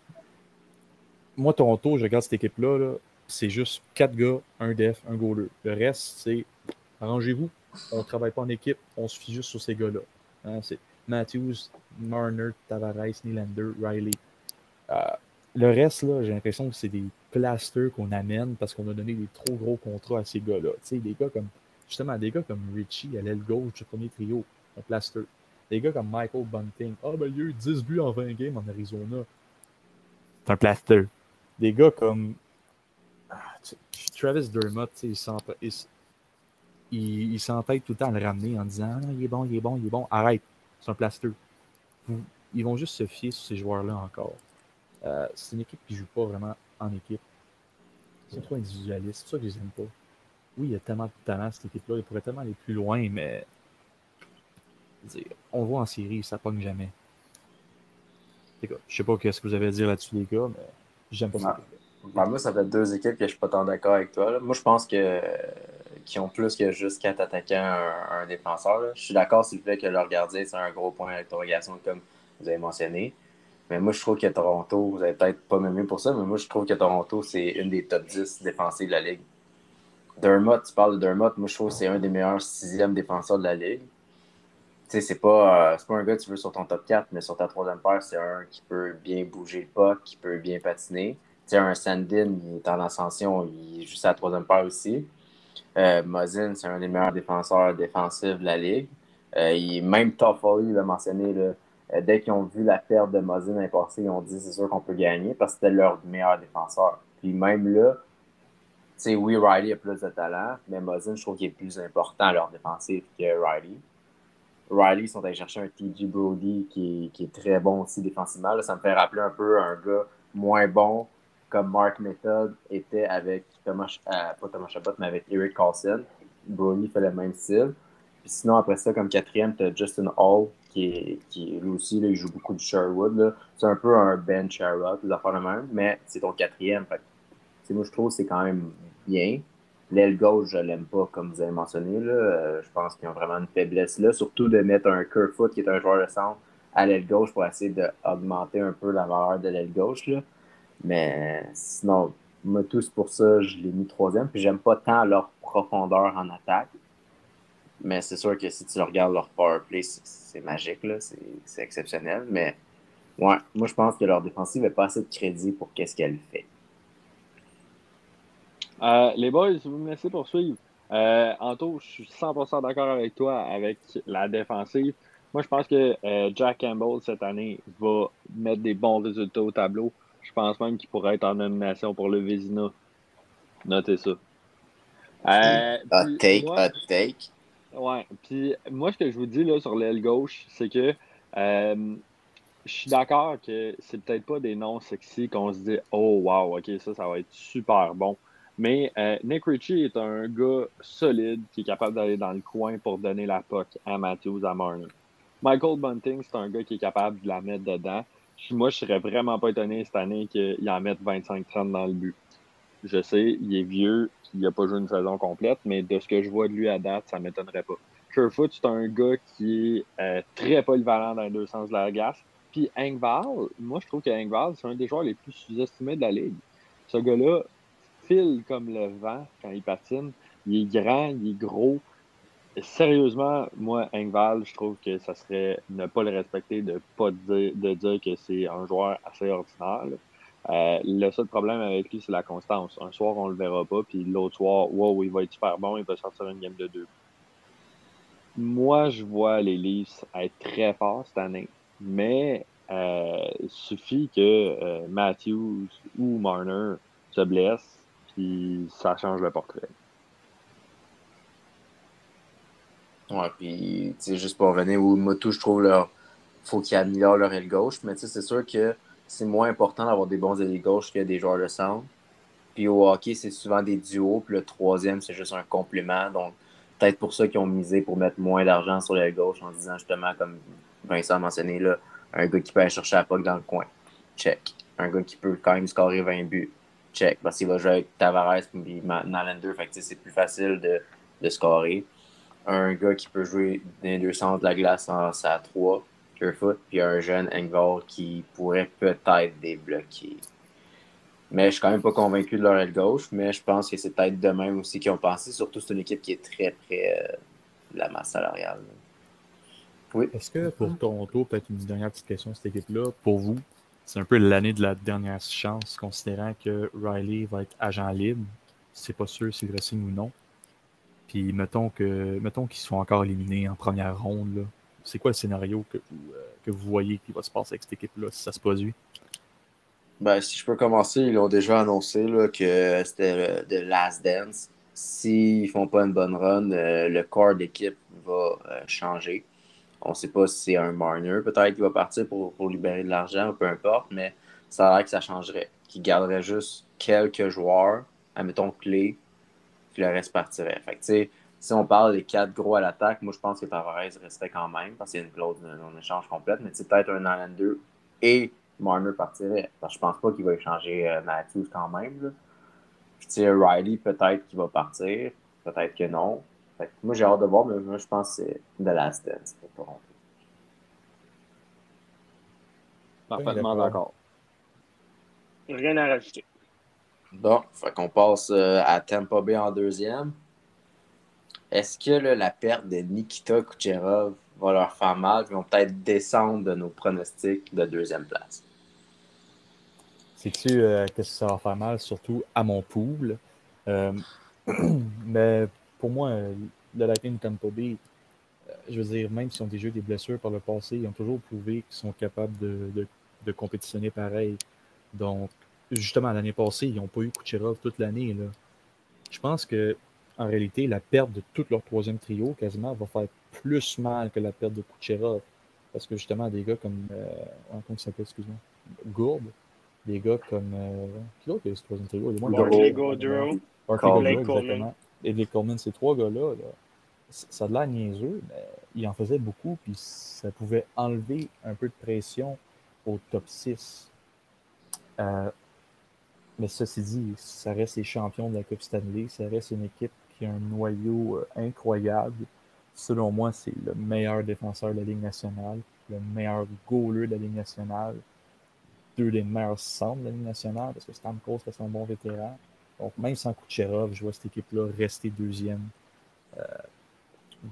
moi, Toronto, je regarde cette équipe-là, là, c'est juste quatre gars, un def, un goaler. Le reste, c'est arrangez-vous. On ne travaille pas en équipe, on se fie juste sur ces gars-là. Hein, c'est Matthews, Marner, Tavares, Nylander, Riley. Euh, le reste, là, j'ai l'impression que c'est des plasters qu'on amène parce qu'on a donné des trop gros contrats à ces gars-là. Des gars comme, justement, des gars comme Richie à l'aile gauche du premier trio, un plaster. Des gars comme Michael Bunting. Ah, ben, il y a eu 10 buts en 20 games en Arizona. C'est un plaster. Des gars comme ah, tu- Travis Dermott, tu sais, il s'en- il ils tout le temps à le ramener en disant ah, il est bon, il est bon, il est bon. Arrête, c'est un plaster. Ils vont juste se fier sur ces joueurs-là encore. Euh, c'est une équipe qui ne joue pas vraiment en équipe. C'est trop individualiste. C'est ça que je les aime pas. Oui, il y a tellement de talent cette équipe-là. Il pourrait tellement aller plus loin, mais on voit en série, ça pogne jamais. Je sais pas ce que vous avez à dire là-dessus, les gars, mais j'aime pas ça. Moi, ça fait deux équipes que je suis pas tant d'accord avec toi. Moi, je pense que qui ont plus que juste quatre attaquants, un, défenseur. Je suis d'accord sur le fait que leur gardien, c'est un gros point d'interrogation, comme vous avez mentionné. Mais moi, je trouve que Toronto, vous n'avez peut-être pas même pour ça, mais moi, je trouve que Toronto, c'est une des top 10 défensives de la Ligue. Dermott, tu parles de Dermott, moi, je trouve que c'est un des meilleurs sixième défenseurs de la Ligue. Tu sais, c'est pas, euh, pas un gars que tu veux sur ton top 4, mais sur ta troisième paire, c'est un qui peut bien bouger le puck, qui peut bien patiner. Tu sais, un Sandin, il est en ascension, il est juste à la troisième paire aussi. Euh, Mozin, c'est un des meilleurs défenseurs défensifs de la Ligue. Euh, il, même Toffoli l'a mentionné, là, euh, dès qu'ils ont vu la perte de Mozin l'année ils ont dit c'est sûr qu'on peut gagner parce que c'était leur meilleur défenseur. Puis même là, oui, Riley a plus de talent, mais Mozin, je trouve qu'il est plus important à leur défensif que Riley. Riley, ils sont allés chercher un TG Brody qui est, très bon aussi défensivement. ça me fait rappeler un peu un gars moins bon comme Mark Method était avec Thomas, euh, pas Thomas Chabot, mais avec Eric Carlson. Brody fait le même style. Puis sinon, après ça, comme quatrième, tu as Justin Hall, qui, est, qui lui aussi, là, il joue beaucoup du Sherwood. C'est un peu un Ben Sherrod, des affaires de même, mais c'est ton quatrième. Fait, moi, je trouve que c'est quand même bien. L'aile gauche, je l'aime pas, comme vous avez mentionné. Là. Euh, je pense qu'ils ont vraiment une faiblesse là, surtout de mettre un Kerfoot, qui est un joueur de centre, à l'aile gauche pour essayer d'augmenter un peu la valeur de l'aile gauche. Là. Mais sinon, moi, tous pour ça, je l'ai mis troisième. Puis j'aime pas tant leur profondeur en attaque. Mais c'est sûr que si tu regardes leur power play, c'est magique. C'est exceptionnel. Mais ouais, moi, je pense que leur défensive n'a pas assez de crédit pour qu'est-ce qu'elle fait. Euh, les boys, vous me laissez poursuivre. Euh, Anto, je suis 100% d'accord avec toi avec la défensive. Moi, je pense que euh, Jack Campbell, cette année, va mettre des bons résultats au tableau. Je pense même qu'il pourrait être en nomination pour le Vézina. Notez ça. Euh, hot take, hot take. Ouais. Puis moi, ce que je vous dis là, sur l'aile gauche, c'est que euh, je suis d'accord que c'est peut-être pas des noms sexy qu'on se dit Oh wow, ok, ça, ça va être super bon. Mais euh, Nick Ritchie est un gars solide qui est capable d'aller dans le coin pour donner la POC à Matthews, à Marner. Michael Bunting, c'est un gars qui est capable de la mettre dedans. Moi, je serais vraiment pas étonné cette année qu'il en mette 25-30 dans le but. Je sais, il est vieux, il n'a pas joué une saison complète, mais de ce que je vois de lui à date, ça ne m'étonnerait pas. Kerfoot, c'est un gars qui est euh, très polyvalent dans les deux sens de la glace. Puis Engval, moi, je trouve que Engval, c'est un des joueurs les plus sous-estimés de la ligue. Ce gars-là comme le vent quand il patine. Il est grand, il est gros, sérieusement, moi, Engval, je trouve que ça serait ne pas le respecter de pas dire, de dire que c'est un joueur assez ordinaire. Euh, le seul problème avec lui, c'est la constance. Un soir, on le verra pas, puis l'autre soir, wow, il va être super bon, il va sortir une game de deux. Moi, je vois les Leafs être très forts cette année, mais euh, il suffit que euh, Matthews ou Marner se blessent, puis ça change le portrait. Ouais, puis, tu sais, juste pour revenir où Moto, je trouve, leur... faut qu'ils améliorent leur aile gauche. Mais, tu sais, c'est sûr que c'est moins important d'avoir des bons ailes gauche que des joueurs de centre. Puis au hockey, c'est souvent des duos. Puis le troisième, c'est juste un complément. Donc, peut-être pour ça qu'ils ont misé pour mettre moins d'argent sur l'aile gauche en disant justement, comme Vincent a mentionné, là, un gars qui peut aller chercher la puck dans le coin. Check. Un gars qui peut quand même scorer 20 buts. Check. Parce qu'il va jouer avec Tavares et Nalander. Fait que c'est plus facile de, de scorer un gars qui peut jouer dans les deux sens de la glace en sa 3, Kerfoot, puis un jeune Engvall qui pourrait peut-être débloquer. Mais je suis quand même pas convaincu de leur aile gauche, mais je pense que c'est peut-être de même aussi qu'ils ont pensé. Surtout, c'est une équipe qui est très près euh, de la masse salariale. Oui. Est-ce que pour Toronto, peut-être une dernière petite question cette équipe-là, pour vous, c'est un peu l'année de la dernière chance, considérant que Riley va être agent libre. C'est pas sûr s'il re-signe ou non. Puis mettons que mettons qu'ils sont encore éliminés en première ronde. C'est quoi le scénario que vous, euh, que vous voyez qui va se passer avec cette équipe-là si ça se produit? Ben, si je peux commencer, ils ont déjà annoncé que c'était The Last Dance. s'ils font pas une bonne run, euh, le corps d'équipe va euh, changer. On ne sait pas si c'est un Marner peut-être qui va partir pour, libérer de l'argent, peu importe, mais ça a l'air que ça changerait. Qui garderait juste quelques joueurs, admettons clés, puis le reste partirait. Fait si on parle des quatre gros à l'attaque, moi je pense que Tavares resterait quand même, parce qu'il y a une clause non échange complète, mais peut-être un Islander et Marner partirait. Parce que je pense pas qu'il va échanger euh, Matthews quand même. Là. Puis Riley, peut-être qu'il va partir, peut-être que non. Moi j'ai hâte de voir, mais moi je pense que c'est The Last Dance pour Toronto. Parfaitement d'accord. Rien à rajouter. Bon, fait qu'on passe euh, à Tampa Bay en deuxième. Est-ce que la perte de Nikita Kucherov va leur faire mal? Ils vont peut-être descendre de nos pronostics de deuxième place? Sais-tu euh, que ça va faire mal, surtout à mon pool? Euh, *clears throat* mais pour moi, le Lightning Tampa Bay, je veux dire, même s'ils ont déjà eu des blessures par le passé, ils ont toujours prouvé qu'ils sont capables de, de compétitionner pareil. Donc, justement, l'année passée, ils n'ont pas eu Kucherov toute l'année. Je pense que en réalité, la perte de tout leur troisième trio, quasiment, va faire plus mal que la perte de Kucherov. Parce que justement, des gars comme. Euh, comment il s'appelle, excuse-moi? Gourde. Des gars comme. Euh, qui d'autre est ce troisième trio? Barclay Gaudreau. Barclay Coleman. Et les Coleman, ces trois gars-là, ça a l'air niaiseux, mais ils en faisaient beaucoup, puis ça pouvait enlever un peu de pression au top 6. Euh, mais ceci dit, ça reste les champions de la Coupe Stanley. Ça reste une équipe qui a un noyau euh, incroyable. Selon moi, c'est le meilleur défenseur de la Ligue nationale, le meilleur goaler de la Ligue nationale, deux des meilleurs centres de la Ligue nationale, parce que Stamkos reste un bon vétéran. Donc, même sans Kucherov, je vois cette équipe-là rester deuxième. Euh,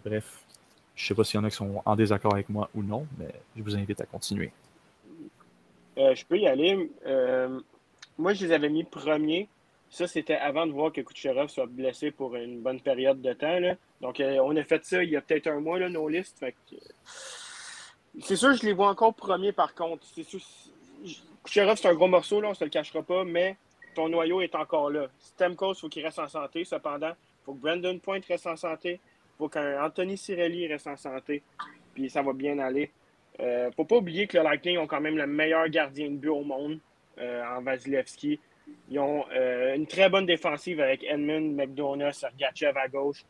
bref, je ne sais pas s'il y en a qui sont en désaccord avec moi ou non, mais je vous invite à continuer. Euh, je peux y aller. Euh, moi, je les avais mis premiers. Ça, c'était avant de voir que Kucherov soit blessé pour une bonne période de temps. Donc, on a fait ça il y a peut-être un mois, là, nos listes. C'est sûr, je les vois encore premiers, par contre. C'est Kucherov, c'est un gros morceau, là, on ne se le cachera pas, mais ton noyau est encore là. Stemkos, il faut qu'il reste en santé. Cependant, il faut que Brandon Point reste en santé. Il faut qu'Anthony Cirelli reste en santé. Puis ça va bien aller. Euh, faut pas oublier que le Lightning ont quand même le meilleur gardien de but au monde euh, en Vasilevski. Ils ont euh, une très bonne défensive avec Edmund, McDonough, Sergachev à gauche.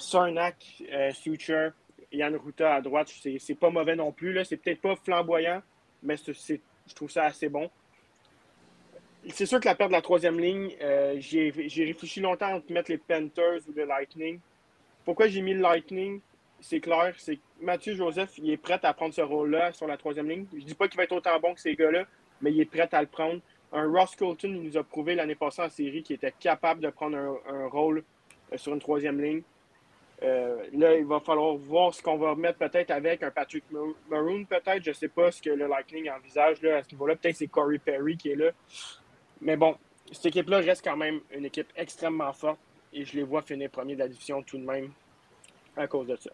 Sarnak, Suture, Yann Ruta à droite, c'est pas mauvais non plus. C'est peut-être pas flamboyant, mais je trouve ça assez bon. C'est sûr que la perte de la troisième ligne, j'ai réfléchi longtemps à mettre les Panthers ou le Lightning. Pourquoi j'ai mis le Lightning? c'est clair, c'est que Mathieu Joseph, il est prêt à prendre ce rôle-là sur la troisième ligne. Je dis pas qu'il va être autant bon que ces gars-là, mais il est prêt à le prendre. Un Ross Colton, il nous a prouvé l'année passée en série qu'il était capable de prendre un, rôle euh, sur une troisième ligne. Euh, là, il va falloir voir ce qu'on va remettre peut-être avec un Patrick Maroon, peut-être. Je ne sais pas ce que le Lightning envisage là, à ce niveau-là. Peut-être c'est Corey Perry qui est là. Mais bon, cette équipe-là reste quand même une équipe extrêmement forte et je les vois finir premier de la division tout de même à cause de ça.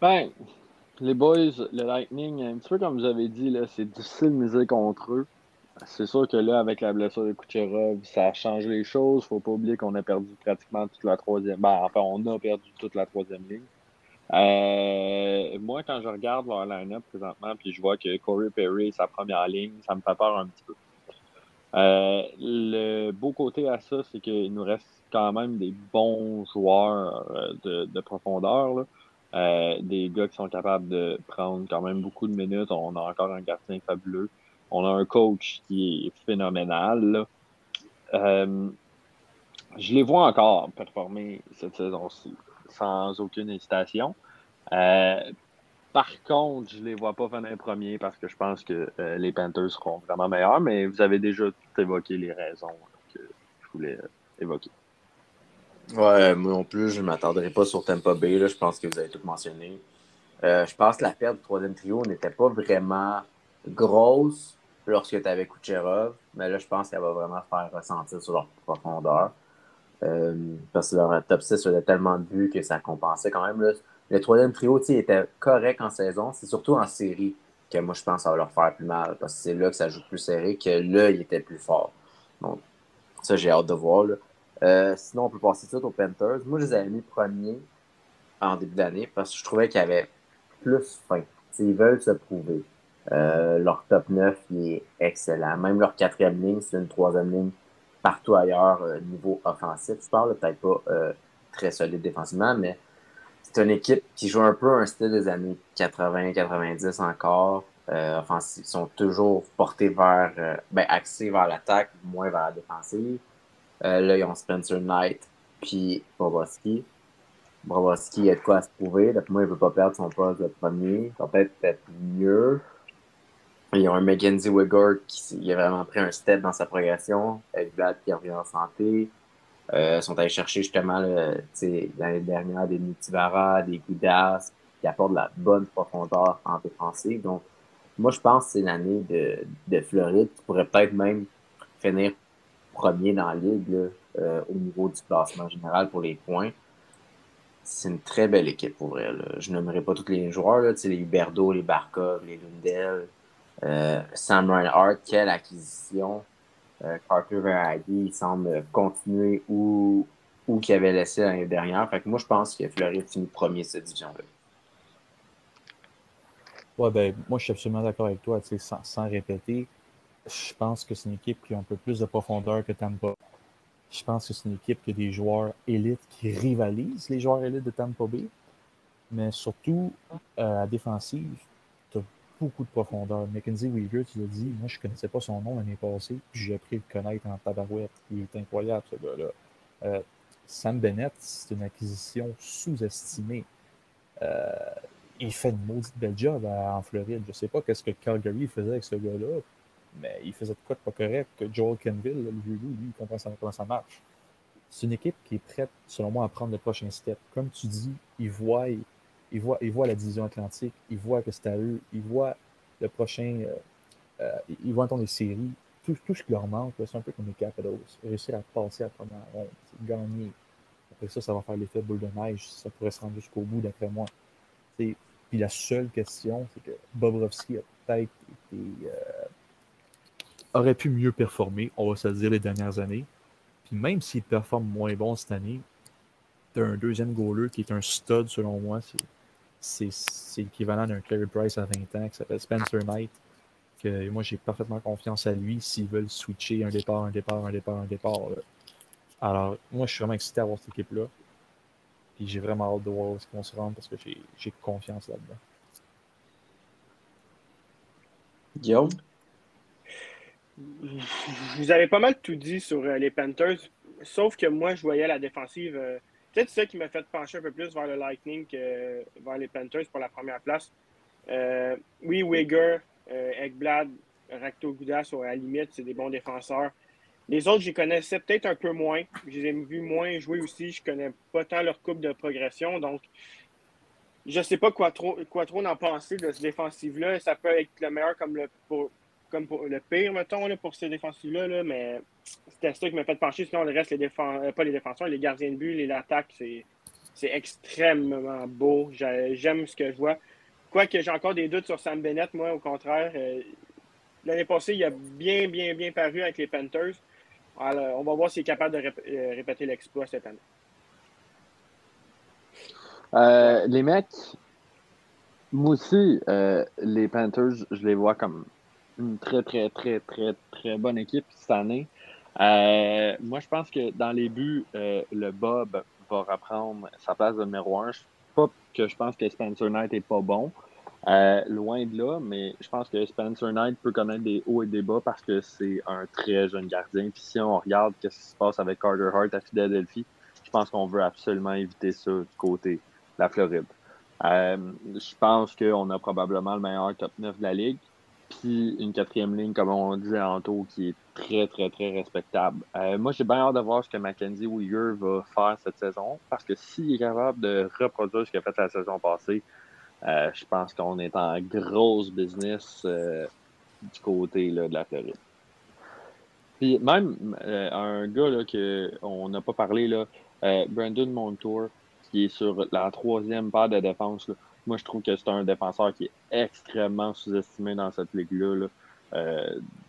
Ben, les boys, le Lightning, un petit peu comme vous avez dit, c'est difficile de miser contre eux. C'est sûr que là, avec la blessure de Kucherov, ça a changé les choses. Faut pas oublier qu'on a perdu pratiquement toute la troisième. Ben, enfin, on a perdu toute la troisième ligne. Euh, moi, quand je regarde leur line-up présentement, puis je vois que Corey Perry est sa première ligne, ça me fait peur un petit peu. Euh, le beau côté à ça, c'est qu'il nous reste quand même des bons joueurs euh, de, de profondeur. Là. Euh, des gars qui sont capables de prendre quand même beaucoup de minutes. On a encore un gardien fabuleux. On a un coach qui est phénoménal. Euh, je les vois encore performer cette saison-ci, sans aucune hésitation. Euh, par contre, je les vois pas finir premier parce que je pense que les Panthers seront vraiment meilleurs, mais vous avez déjà tout évoqué les raisons que je voulais évoquer. Ouais, moi non plus, je ne m'attendrai pas sur Tampa Bay. Là, je pense que vous avez tout mentionné. Euh, je pense que la perte du troisième trio n'était pas vraiment grosse lorsque tu avais Kucherov, mais là, je pense qu'elle va vraiment faire ressentir sur leur profondeur. Euh, parce que leur top 6 faisait tellement de buts que ça compensait quand même. Le troisième trio était correct en saison. C'est surtout en série que moi, je pense que ça va leur faire plus mal. Parce que c'est là que ça joue plus serré, que là, il était plus fort. Donc, Ça, j'ai hâte de voir. Euh, sinon, on peut passer tout aux Panthers. Moi, je les avais mis premiers en début d'année parce que je trouvais qu'ils avaient plus faim. ils veulent se prouver. Euh, leur top 9 il est excellent. Même leur quatrième ligne, c'est une troisième ligne partout ailleurs, euh, niveau offensif. Je parle peut-être pas très solide défensivement, mais c'est une équipe qui joue un peu un style des années 80-90 encore. Euh, sont toujours portés vers, euh, ben, axés vers l'attaque, moins vers la défensive. Euh, là, ils ont Spencer Knight puis Bobowski. Bobowski a de quoi se prouver. D'après moi, il ne veut pas perdre son poste de premier. Ça peut être mieux. Ils ont un Mackenzie Wigger qui a vraiment pris un step dans sa progression. Avec Vlad qui revient en santé. Euh, sont allés chercher justement l'année dernière des Mutivara, des Goudas, qui apportent de la bonne profondeur en défensive. Donc, moi, je pense que c'est l'année de, de Floride qui pourrait peut-être même finir premier dans la ligue euh, au niveau du classement général pour les points. C'est une très belle équipe pour vrai. Je n'aimerais pas tous les joueurs, là, les Huberdo, les Barkov, les Lundell, euh, Sam quelle acquisition. Euh, Carter Verhage, il semble continuer où, où qu'il avait laissé l'année dernière. Fait moi, je pense que Floride finit premier cette division-là. Ouais, ben, moi, je suis absolument d'accord avec toi, sans, sans répéter. Je pense que c'est une équipe qui a un peu plus de profondeur que Tampa. Je pense que c'est une équipe qui a des joueurs élites qui rivalisent les joueurs élites de Tampa Bay. Mais surtout, euh, à défensive, beaucoup de profondeur. Mackenzie Weaver, tu l'as dit, moi, je ne connaissais pas son nom l'année passée, puis j'ai appris à le connaître en tabarouette. Il est incroyable, ce gars-là. Euh, Sam Bennett, c'est une acquisition sous-estimée. Euh, il fait une maudite belle job en Floride. Je ne sais pas qu'est-ce que Calgary faisait avec ce gars-là, mais il faisait de quoi de pas correct. Que Joel Kenville, le vieux loup, lui, il comprend comment ça marche. C'est une équipe qui est prête, selon moi, à prendre le prochain step. Comme tu dis, ils voient, ils voient, ils voient la division atlantique, ils voient que c'est à eux, ils voient le prochain, euh, euh, ils voient dans les séries. Tout, tout, ce qui leur manque, c'est un peu comme les Capitals. Réussir à passer à la première ronde, gagner. Après ça, ça va faire l'effet boule de neige. Ça pourrait se rendre jusqu'au bout, d'après moi. Puis la seule question, c'est que Bobrovski a peut-être été. Euh, aurait pu mieux performer, on va se dire, les dernières années. Puis même s'il performe moins bon cette année, tu as un deuxième goaler qui est un stud selon moi. C'est l'équivalent d'un Carey Price à 20 ans qui s'appelle Spencer Knight. Que moi, j'ai parfaitement confiance à lui s'ils veulent switcher un départ, un départ, un départ, un départ. Alors, moi, je suis vraiment excité à voir cette équipe-là. Puis j'ai vraiment hâte de voir où est-ce qu'on se rend parce que j'ai confiance là-dedans. Guillaume? Vous avez pas mal tout dit sur euh, les Panthers, sauf que moi, je voyais la défensive. Euh, peut-être ça qui m'a fait pencher un peu plus vers le Lightning que vers les Panthers pour la première place. Euh, oui, Wigger, Ekblad, Rakto Goudas, à la limite, c'est des bons défenseurs. Les autres, je les connaissais peut-être un peu moins. Je les ai vus moins jouer aussi. Je connais pas tant leur coupe de progression. Donc, je sais pas quoi trop, quoi trop en penser de ce défensif-là. Ça peut être le meilleur comme le, comme pour le pire, mettons, pour ces défensifs-là. Là, mais c'était ça qui m'a fait pencher. Sinon, le reste, les défenseurs, pas les défenseurs, les gardiens de but, les attaques, c'est, c'est extrêmement beau. J'aime ce que je vois. Quoique j'ai encore des doutes sur Sam Bennett, moi, au contraire. Euh, l'année passée, il a bien, bien, bien paru avec les Panthers. Alors, on va voir s'il est capable de euh, répéter l'exploit cette année. Euh, les mecs, moi aussi, les Panthers, je les vois comme une très, très, très, très, très bonne équipe cette année. Moi, je pense que dans les buts, le Bob va reprendre sa place de numéro 1. Pas que je pense que Spencer Knight n'est pas bon, euh, loin de là, mais je pense que Spencer Knight peut connaître des hauts et des bas parce que c'est un très jeune gardien. Puis si on regarde ce qui se passe avec Carter Hart à Philadelphie, je pense qu'on veut absolument éviter ça du côté de la Floride. Euh, je pense qu'on a probablement le meilleur top 9 de la ligue. Puis une quatrième ligne, comme on disait en tout, qui est très, très, très respectable. Euh, moi, j'ai bien hâte de voir ce que Mackenzie Weir va faire cette saison. Parce que s'il est capable de reproduire ce qu'il a fait la saison passée, euh, je pense qu'on est en grosse business euh, du côté là, de la Floride. Puis même un gars qu'on n'a pas parlé, là, Brandon Montour, qui est sur la troisième paire de défense. Moi, je trouve que c'est un défenseur qui est extrêmement sous-estimé dans cette ligue-là.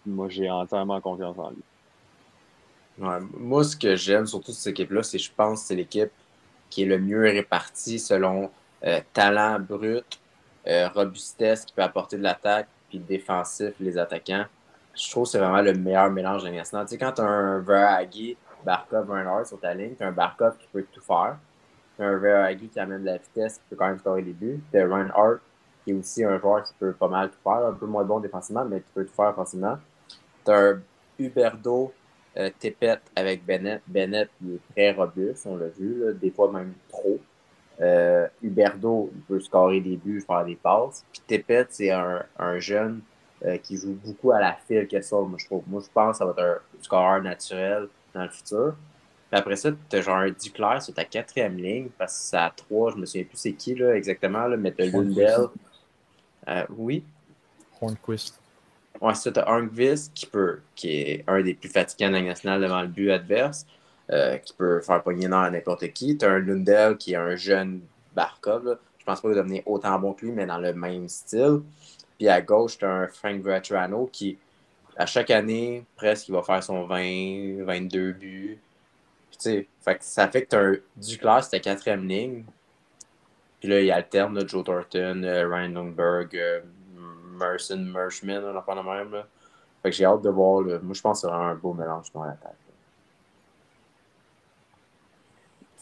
moi, j'ai entièrement confiance en lui. Moi, ce que j'aime surtout cette équipe-là, c'est je pense que c'est l'équipe qui est le mieux répartie selon euh, talent brut, euh, robustesse qui peut apporter de l'attaque, puis défensif, les attaquants. Je trouve que c'est vraiment le meilleur mélange de Tu quand tu as un Verhage, Barkov, Reinhardt sur ta ligne, tu as un Barkov qui peut tout faire. Tu as un Verhage qui amène de la vitesse, qui peut quand même scorer les buts. Tu as Reinhardt qui est aussi un joueur qui peut pas mal tout faire, un peu moins bon défensivement, mais qui peut tout faire facilement. Tu as un Huberdo euh, avec Bennett. Bennett, il est très robuste, on l'a vu, des fois même trop. Euh, Huberdo, il peut scorer des buts, faire des passes. Puis Tepet, c'est un, un, jeune euh, qui joue beaucoup à la file qu'elle sort, moi, je trouve. Moi, je pense que ça va être un scoreur naturel dans le futur. Puis après ça, tu as genre un Duclair sur ta quatrième ligne, parce que c'est à trois, je me souviens plus c'est qui là, exactement, là, mais tu Lundell. Euh, oui. Hornquist. Ouais, c'est ça, tu as qui, peut, qui est un des plus fatigants de la nationale devant le but adverse. Euh, qui peut faire pogner dans n'importe qui. Tu as un Lundell qui est un jeune Barkov. Je pense pas qu'il va devenir autant bon que lui, mais dans le même style. Puis à gauche, tu as un Frank Vetrano qui, à chaque année, presque, il va faire son 20, 22 buts. Fait ça fait que tu as un Duclair, c'était quatrième ligne. Puis là, il alterne là, Joe Thornton, euh, Ryan Lundberg, euh, Merson, Mershman, on pas la même. Là. Fait que j'ai hâte de voir. Moi, je pense que c'est un beau mélange dans la tête.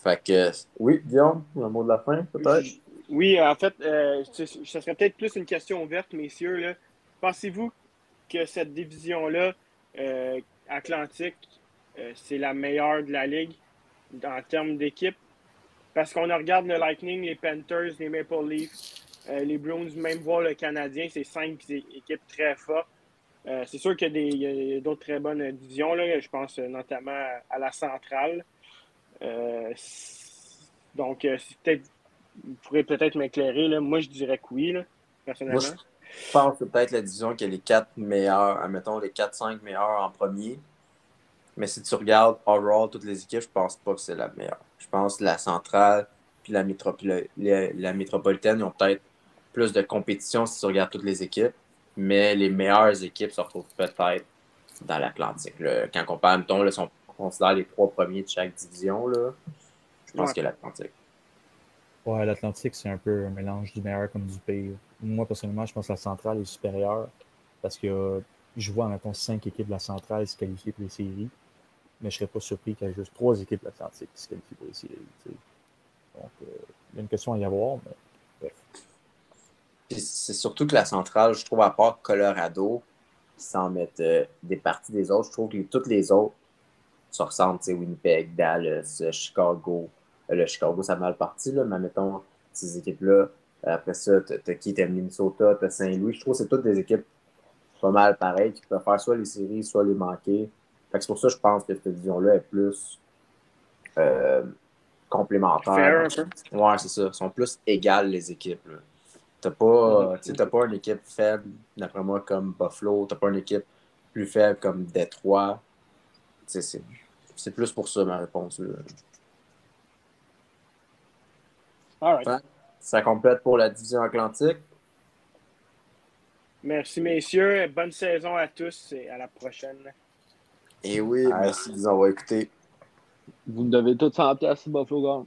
Fait que, oui, Guillaume, un mot de la fin, peut-être? Oui, en fait, euh, ce serait peut-être plus une question ouverte, messieurs. Pensez-vous que cette division-là, euh, Atlantique, c'est la meilleure de la ligue en termes d'équipe? Parce qu'on regarde le Lightning, les Panthers, les Maple Leafs, les Bruins, même voir le Canadien, c'est cinq équipes très fortes. c'est sûr qu'il y a d'autres très bonnes divisions. Là. Je pense notamment à la centrale. Euh, donc, euh, peut-être, vous pourrez peut-être m'éclairer. Moi, je dirais que oui, personnellement. Je pense que peut-être la division qui a les quatre meilleurs, admettons les 4-5 meilleurs en premier. Mais si tu regardes overall toutes les équipes, je pense pas que c'est la meilleure. Je pense que la centrale puis la, la métropolitaine, ils ont peut-être plus de compétition si tu regardes toutes les équipes. Mais les meilleures équipes se retrouvent peut-être dans l'Atlantique. Quand on parle, mettons, là, sont on considère les trois premiers de chaque division, là, je pense que l'Atlantique. Ouais, l'Atlantique, c'est un peu un mélange du meilleur comme du pire. Moi, personnellement, je pense que la centrale est supérieure parce que je vois, mettons, cinq équipes de la centrale se qualifier pour les séries. Mais je ne serais pas surpris qu'il y ait juste trois équipes de l'Atlantique qui se qualifient pour les séries. Donc, euh, il y a une question à y avoir, mais bref. C'est surtout que la centrale, je trouve, à part Colorado, sans mettre euh, des parties des autres, je trouve que toutes les autres ça ressemble, tu sais, Winnipeg, Dallas, euh, Chicago. Euh, le Chicago, ça a mal parti, là, mais mettons, ces équipes-là. Après ça, t'as qui? T'as Minnesota, t'as Saint-Louis. Je trouve que c'est toutes des équipes pas mal pareilles qui peuvent faire soit les séries, soit les manquer. C'est pour ça que je pense que cette division-là est plus complémentaire. Ouais, c'est ça. Ils sont plus égales, les équipes. T'as pas, pas une équipe faible, d'après moi, comme Buffalo. T'as pas une équipe plus faible comme Detroit. C'est c'est plus pour ça ma réponse. Ça complète pour la division Atlantique. Merci, messieurs. Bonne saison à tous et à la prochaine. Et oui, merci de nous avoir écoutés. Vous devez tous en place, Buffalo Gang.